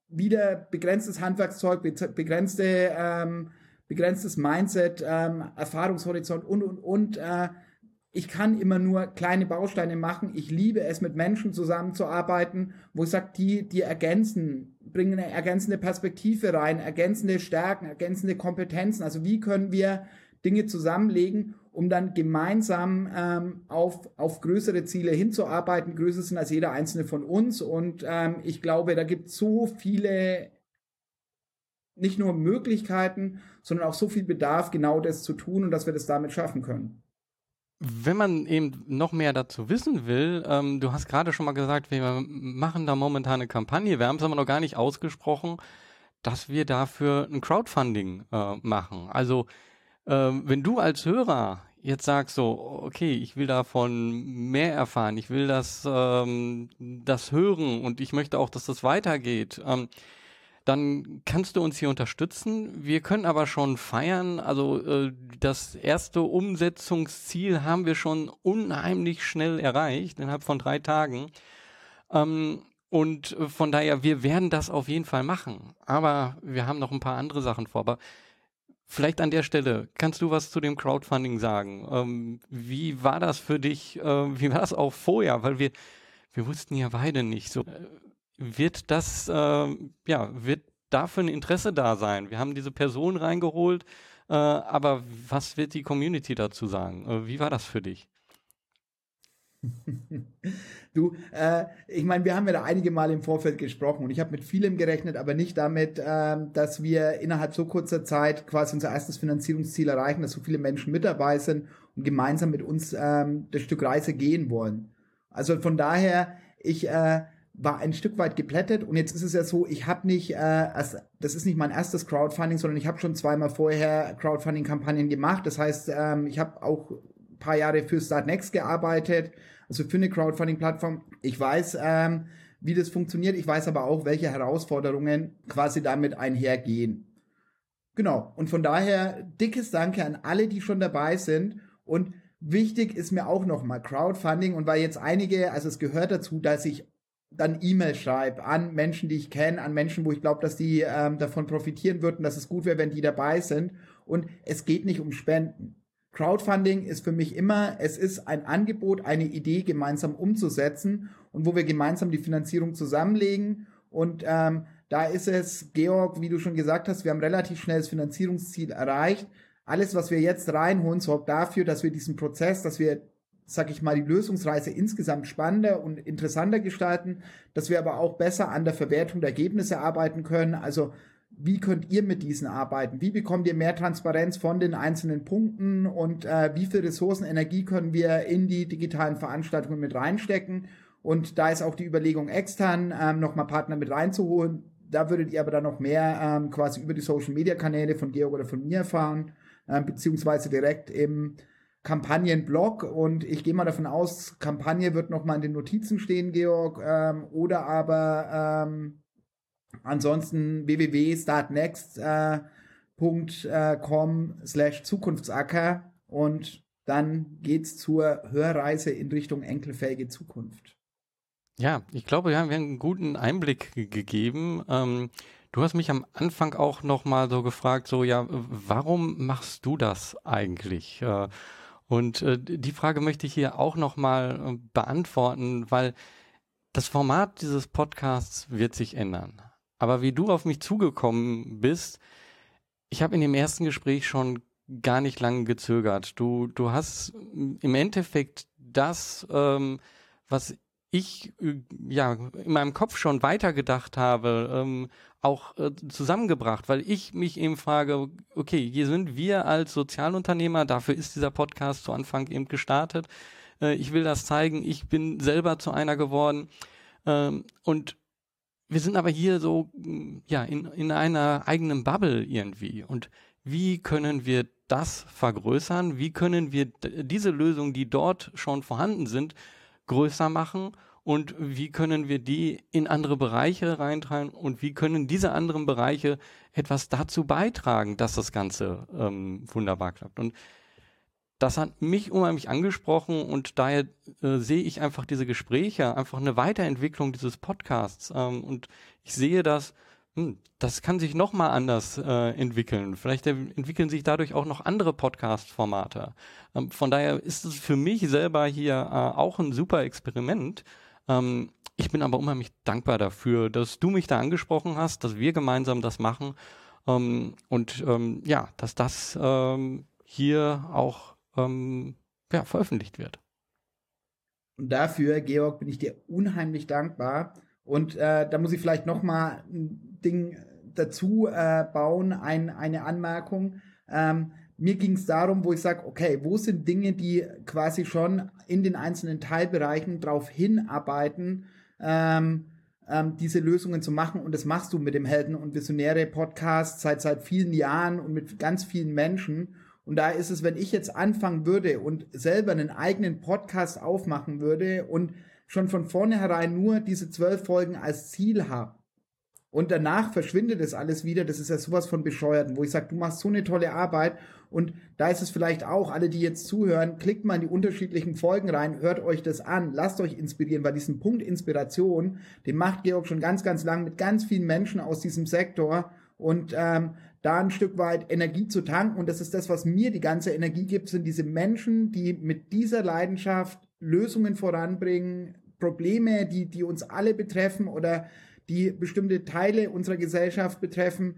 wieder begrenztes Handwerkszeug, begrenzte, ähm, begrenztes Mindset, ähm, Erfahrungshorizont und, und, und, äh, ich kann immer nur kleine Bausteine machen. Ich liebe es, mit Menschen zusammenzuarbeiten, wo ich sage, die, die ergänzen, bringen eine ergänzende Perspektive rein, ergänzende Stärken, ergänzende Kompetenzen. Also wie können wir Dinge zusammenlegen, um dann gemeinsam ähm, auf, auf größere Ziele hinzuarbeiten, größer sind als jeder einzelne von uns. Und ähm, ich glaube, da gibt es so viele nicht nur Möglichkeiten, sondern auch so viel Bedarf, genau das zu tun und dass wir das damit schaffen können. Wenn man eben noch mehr dazu wissen will, ähm, du hast gerade schon mal gesagt, wir machen da momentan eine Kampagne, wir haben es aber noch gar nicht ausgesprochen, dass wir dafür ein Crowdfunding äh, machen. Also äh, wenn du als Hörer jetzt sagst so, okay, ich will davon mehr erfahren, ich will das, ähm, das hören und ich möchte auch, dass das weitergeht, ähm, dann kannst du uns hier unterstützen. Wir können aber schon feiern. Also äh, das erste Umsetzungsziel haben wir schon unheimlich schnell erreicht, innerhalb von drei Tagen. Ähm, und von daher, wir werden das auf jeden Fall machen. Aber wir haben noch ein paar andere Sachen vor. Aber vielleicht an der Stelle, kannst du was zu dem Crowdfunding sagen? Ähm, wie war das für dich? Äh, wie war das auch vorher? Weil wir, wir wussten ja beide nicht so. Äh, wird das, äh, ja, wird dafür ein Interesse da sein? Wir haben diese Person reingeholt, äh, aber was wird die Community dazu sagen? Äh, wie war das für dich? du, äh, ich meine, wir haben ja da einige Mal im Vorfeld gesprochen und ich habe mit vielem gerechnet, aber nicht damit, äh, dass wir innerhalb so kurzer Zeit quasi unser erstes Finanzierungsziel erreichen, dass so viele Menschen mit dabei sind und gemeinsam mit uns ähm, das Stück Reise gehen wollen. Also von daher, ich äh, war ein Stück weit geplättet und jetzt ist es ja so, ich habe nicht, äh, das ist nicht mein erstes Crowdfunding, sondern ich habe schon zweimal vorher Crowdfunding-Kampagnen gemacht. Das heißt, ähm, ich habe auch ein paar Jahre für Startnext gearbeitet, also für eine Crowdfunding-Plattform. Ich weiß, ähm, wie das funktioniert. Ich weiß aber auch, welche Herausforderungen quasi damit einhergehen. Genau. Und von daher dickes Danke an alle, die schon dabei sind. Und wichtig ist mir auch nochmal Crowdfunding. Und weil jetzt einige, also es gehört dazu, dass ich dann E-Mail schreibe an Menschen, die ich kenne, an Menschen, wo ich glaube, dass die ähm, davon profitieren würden, dass es gut wäre, wenn die dabei sind. Und es geht nicht um Spenden. Crowdfunding ist für mich immer, es ist ein Angebot, eine Idee gemeinsam umzusetzen und wo wir gemeinsam die Finanzierung zusammenlegen. Und ähm, da ist es, Georg, wie du schon gesagt hast, wir haben relativ schnell das Finanzierungsziel erreicht. Alles, was wir jetzt reinholen, sorgt dafür, dass wir diesen Prozess, dass wir, sag ich mal, die Lösungsreise insgesamt spannender und interessanter gestalten, dass wir aber auch besser an der Verwertung der Ergebnisse arbeiten können. Also wie könnt ihr mit diesen arbeiten? Wie bekommt ihr mehr Transparenz von den einzelnen Punkten und äh, wie viel Ressourcen, Energie können wir in die digitalen Veranstaltungen mit reinstecken? Und da ist auch die Überlegung, extern ähm, nochmal Partner mit reinzuholen. Da würdet ihr aber dann noch mehr ähm, quasi über die Social-Media-Kanäle von Georg oder von mir erfahren, ähm, beziehungsweise direkt im Kampagnenblog. Und ich gehe mal davon aus, Kampagne wird nochmal in den Notizen stehen, Georg, ähm, oder aber ähm, Ansonsten www.startnext.com slash Zukunftsacker und dann geht's zur Hörreise in Richtung enkelfähige Zukunft. Ja, ich glaube, wir haben einen guten Einblick gegeben. Ähm, du hast mich am Anfang auch noch mal so gefragt, so ja, warum machst du das eigentlich? Äh, und äh, die Frage möchte ich hier auch noch mal äh, beantworten, weil das Format dieses Podcasts wird sich ändern. Aber wie du auf mich zugekommen bist, ich habe in dem ersten Gespräch schon gar nicht lange gezögert. Du, du hast im Endeffekt das, ähm, was ich äh, ja in meinem Kopf schon weitergedacht habe, ähm, auch äh, zusammengebracht, weil ich mich eben frage, okay, hier sind wir als Sozialunternehmer, dafür ist dieser Podcast zu Anfang eben gestartet. Äh, ich will das zeigen, ich bin selber zu einer geworden. Ähm, und wir sind aber hier so, ja, in, in einer eigenen Bubble irgendwie. Und wie können wir das vergrößern? Wie können wir diese Lösungen, die dort schon vorhanden sind, größer machen? Und wie können wir die in andere Bereiche reintragen? Und wie können diese anderen Bereiche etwas dazu beitragen, dass das Ganze ähm, wunderbar klappt? Und das hat mich unheimlich angesprochen und daher äh, sehe ich einfach diese Gespräche, einfach eine Weiterentwicklung dieses Podcasts. Ähm, und ich sehe das, hm, das kann sich nochmal anders äh, entwickeln. Vielleicht entwickeln sich dadurch auch noch andere Podcast-Formate. Ähm, von daher ist es für mich selber hier äh, auch ein super Experiment. Ähm, ich bin aber unheimlich dankbar dafür, dass du mich da angesprochen hast, dass wir gemeinsam das machen. Ähm, und ähm, ja, dass das ähm, hier auch ähm, ja, veröffentlicht wird. Und dafür, Georg, bin ich dir unheimlich dankbar. Und äh, da muss ich vielleicht noch mal ein Ding dazu äh, bauen, ein, eine Anmerkung. Ähm, mir ging es darum, wo ich sage, okay, wo sind Dinge, die quasi schon in den einzelnen Teilbereichen darauf hinarbeiten, ähm, ähm, diese Lösungen zu machen. Und das machst du mit dem Helden- und Visionäre-Podcast seit, seit vielen Jahren und mit ganz vielen Menschen. Und da ist es, wenn ich jetzt anfangen würde und selber einen eigenen Podcast aufmachen würde und schon von vornherein nur diese zwölf Folgen als Ziel habe, und danach verschwindet das alles wieder. Das ist ja sowas von bescheuerten, wo ich sage, du machst so eine tolle Arbeit. Und da ist es vielleicht auch, alle, die jetzt zuhören, klickt mal in die unterschiedlichen Folgen rein, hört euch das an, lasst euch inspirieren, weil diesen Punkt Inspiration, den macht Georg schon ganz, ganz lang mit ganz vielen Menschen aus diesem Sektor. Und ähm, da ein Stück weit Energie zu tanken. Und das ist das, was mir die ganze Energie gibt, sind diese Menschen, die mit dieser Leidenschaft Lösungen voranbringen, Probleme, die, die uns alle betreffen oder die bestimmte Teile unserer Gesellschaft betreffen,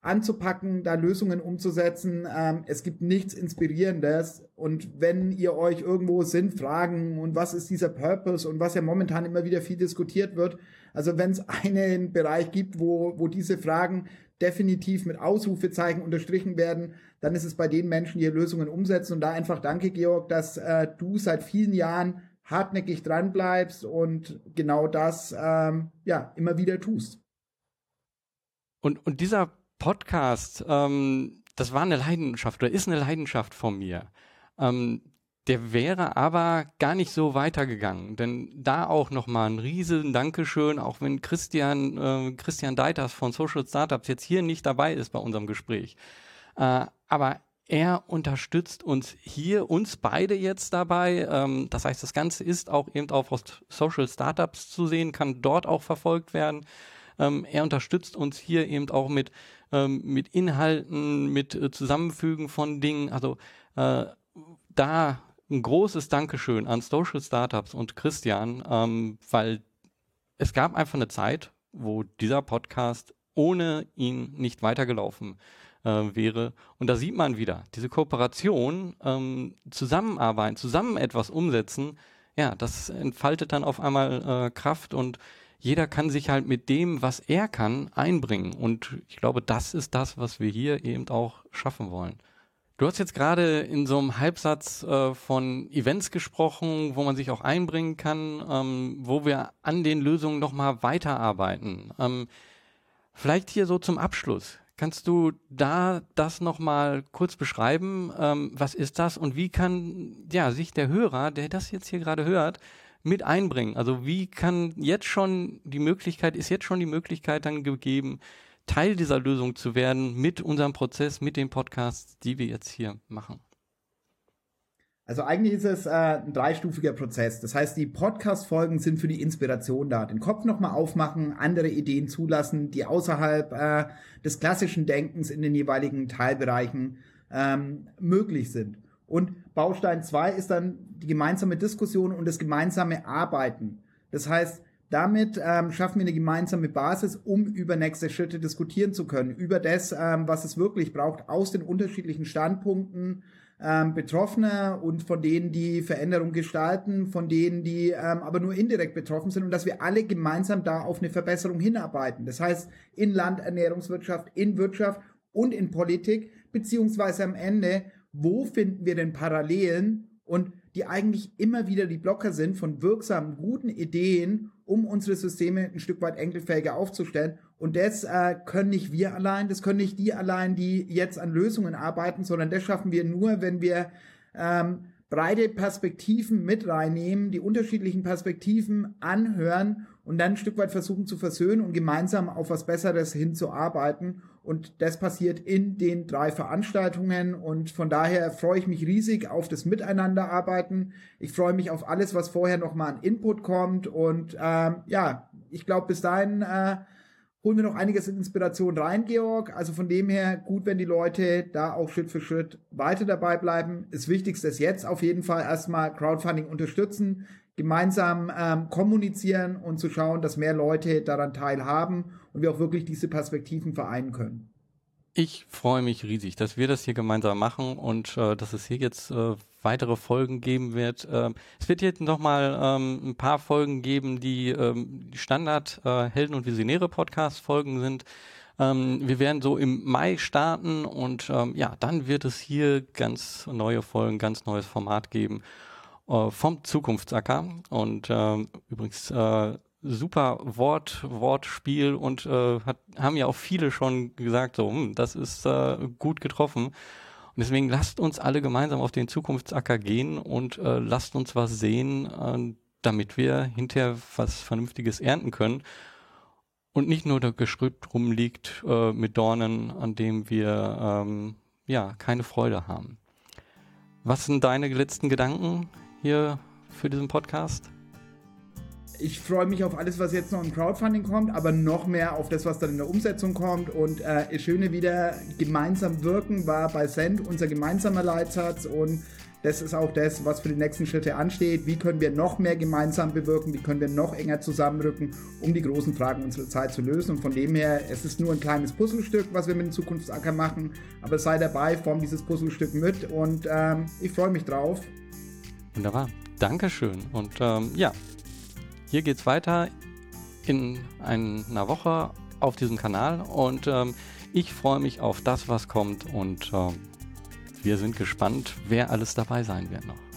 anzupacken, da Lösungen umzusetzen. Ähm, es gibt nichts Inspirierendes. Und wenn ihr euch irgendwo Sinnfragen und was ist dieser Purpose und was ja momentan immer wieder viel diskutiert wird, also wenn es einen Bereich gibt, wo, wo diese Fragen definitiv mit Ausrufezeichen unterstrichen werden, dann ist es bei den Menschen, die Lösungen umsetzen. Und da einfach danke, Georg, dass äh, du seit vielen Jahren hartnäckig dran bleibst und genau das ähm, ja immer wieder tust. Und, und dieser Podcast, ähm, das war eine Leidenschaft oder ist eine Leidenschaft von mir. Ähm, der wäre aber gar nicht so weitergegangen, denn da auch nochmal ein riesen Dankeschön, auch wenn Christian, äh, Christian Deiters von Social Startups jetzt hier nicht dabei ist bei unserem Gespräch. Äh, aber er unterstützt uns hier, uns beide jetzt dabei. Ähm, das heißt, das Ganze ist auch eben aus Social Startups zu sehen, kann dort auch verfolgt werden. Ähm, er unterstützt uns hier eben auch mit, ähm, mit Inhalten, mit äh, Zusammenfügen von Dingen. Also äh, da ein großes Dankeschön an Social Startups und Christian, ähm, weil es gab einfach eine Zeit, wo dieser Podcast ohne ihn nicht weitergelaufen äh, wäre. Und da sieht man wieder, diese Kooperation, ähm, zusammenarbeiten, zusammen etwas umsetzen, ja, das entfaltet dann auf einmal äh, Kraft und jeder kann sich halt mit dem, was er kann, einbringen. Und ich glaube, das ist das, was wir hier eben auch schaffen wollen. Du hast jetzt gerade in so einem Halbsatz äh, von Events gesprochen, wo man sich auch einbringen kann, ähm, wo wir an den Lösungen nochmal weiterarbeiten. Ähm, vielleicht hier so zum Abschluss. Kannst du da das nochmal kurz beschreiben? Ähm, was ist das und wie kann ja, sich der Hörer, der das jetzt hier gerade hört, mit einbringen? Also wie kann jetzt schon die Möglichkeit, ist jetzt schon die Möglichkeit dann gegeben, Teil dieser Lösung zu werden mit unserem Prozess, mit den Podcasts, die wir jetzt hier machen? Also eigentlich ist es äh, ein dreistufiger Prozess. Das heißt, die Podcast-Folgen sind für die Inspiration da. Den Kopf nochmal aufmachen, andere Ideen zulassen, die außerhalb äh, des klassischen Denkens in den jeweiligen Teilbereichen ähm, möglich sind. Und Baustein 2 ist dann die gemeinsame Diskussion und das gemeinsame Arbeiten. Das heißt, damit ähm, schaffen wir eine gemeinsame Basis, um über nächste Schritte diskutieren zu können, über das, ähm, was es wirklich braucht, aus den unterschiedlichen Standpunkten ähm, Betroffener und von denen, die Veränderung gestalten, von denen, die ähm, aber nur indirekt betroffen sind und dass wir alle gemeinsam da auf eine Verbesserung hinarbeiten. Das heißt, in Landernährungswirtschaft, in Wirtschaft und in Politik, beziehungsweise am Ende, wo finden wir denn Parallelen und die eigentlich immer wieder die Blocker sind von wirksamen, guten Ideen, um unsere Systeme ein Stück weit enkelfähiger aufzustellen. Und das äh, können nicht wir allein, das können nicht die allein, die jetzt an Lösungen arbeiten, sondern das schaffen wir nur, wenn wir ähm, breite Perspektiven mit reinnehmen, die unterschiedlichen Perspektiven anhören und dann ein Stück weit versuchen zu versöhnen und gemeinsam auf was Besseres hinzuarbeiten. Und das passiert in den drei Veranstaltungen. Und von daher freue ich mich riesig auf das Miteinanderarbeiten. Ich freue mich auf alles, was vorher nochmal an Input kommt. Und ähm, ja, ich glaube, bis dahin äh, holen wir noch einiges in Inspiration rein, Georg. Also von dem her gut, wenn die Leute da auch Schritt für Schritt weiter dabei bleiben. Das Wichtigste ist jetzt auf jeden Fall erstmal Crowdfunding unterstützen gemeinsam ähm, kommunizieren und zu schauen, dass mehr Leute daran teilhaben und wir auch wirklich diese Perspektiven vereinen können. Ich freue mich riesig, dass wir das hier gemeinsam machen und äh, dass es hier jetzt äh, weitere Folgen geben wird. Ähm, es wird jetzt nochmal ähm, ein paar Folgen geben, die ähm, Standard äh, Helden und Visionäre Podcast Folgen sind. Ähm, wir werden so im Mai starten und ähm, ja, dann wird es hier ganz neue Folgen, ganz neues Format geben äh, vom Zukunftsacker. Und äh, übrigens äh, super Wort, Wortspiel und äh, hat, haben ja auch viele schon gesagt, so, hm, das ist äh, gut getroffen. Und deswegen lasst uns alle gemeinsam auf den Zukunftsacker gehen und äh, lasst uns was sehen, äh, damit wir hinterher was Vernünftiges ernten können. Und nicht nur der Geschrüpp rumliegt äh, mit Dornen, an dem wir ähm, ja keine Freude haben. Was sind deine letzten Gedanken hier für diesen Podcast? Ich freue mich auf alles, was jetzt noch im Crowdfunding kommt, aber noch mehr auf das, was dann in der Umsetzung kommt. Und äh, Schöne wieder, gemeinsam wirken war bei Send unser gemeinsamer Leitsatz und das ist auch das, was für die nächsten Schritte ansteht. Wie können wir noch mehr gemeinsam bewirken? Wie können wir noch enger zusammenrücken, um die großen Fragen unserer Zeit zu lösen? Und von dem her, es ist nur ein kleines Puzzlestück, was wir mit dem Zukunftsacker machen. Aber sei dabei, form dieses Puzzlestück mit und ähm, ich freue mich drauf. Wunderbar. Dankeschön. Und ähm, ja, hier geht's weiter in einer Woche auf diesem Kanal und ähm, ich freue mich auf das, was kommt und ähm, wir sind gespannt, wer alles dabei sein wird noch.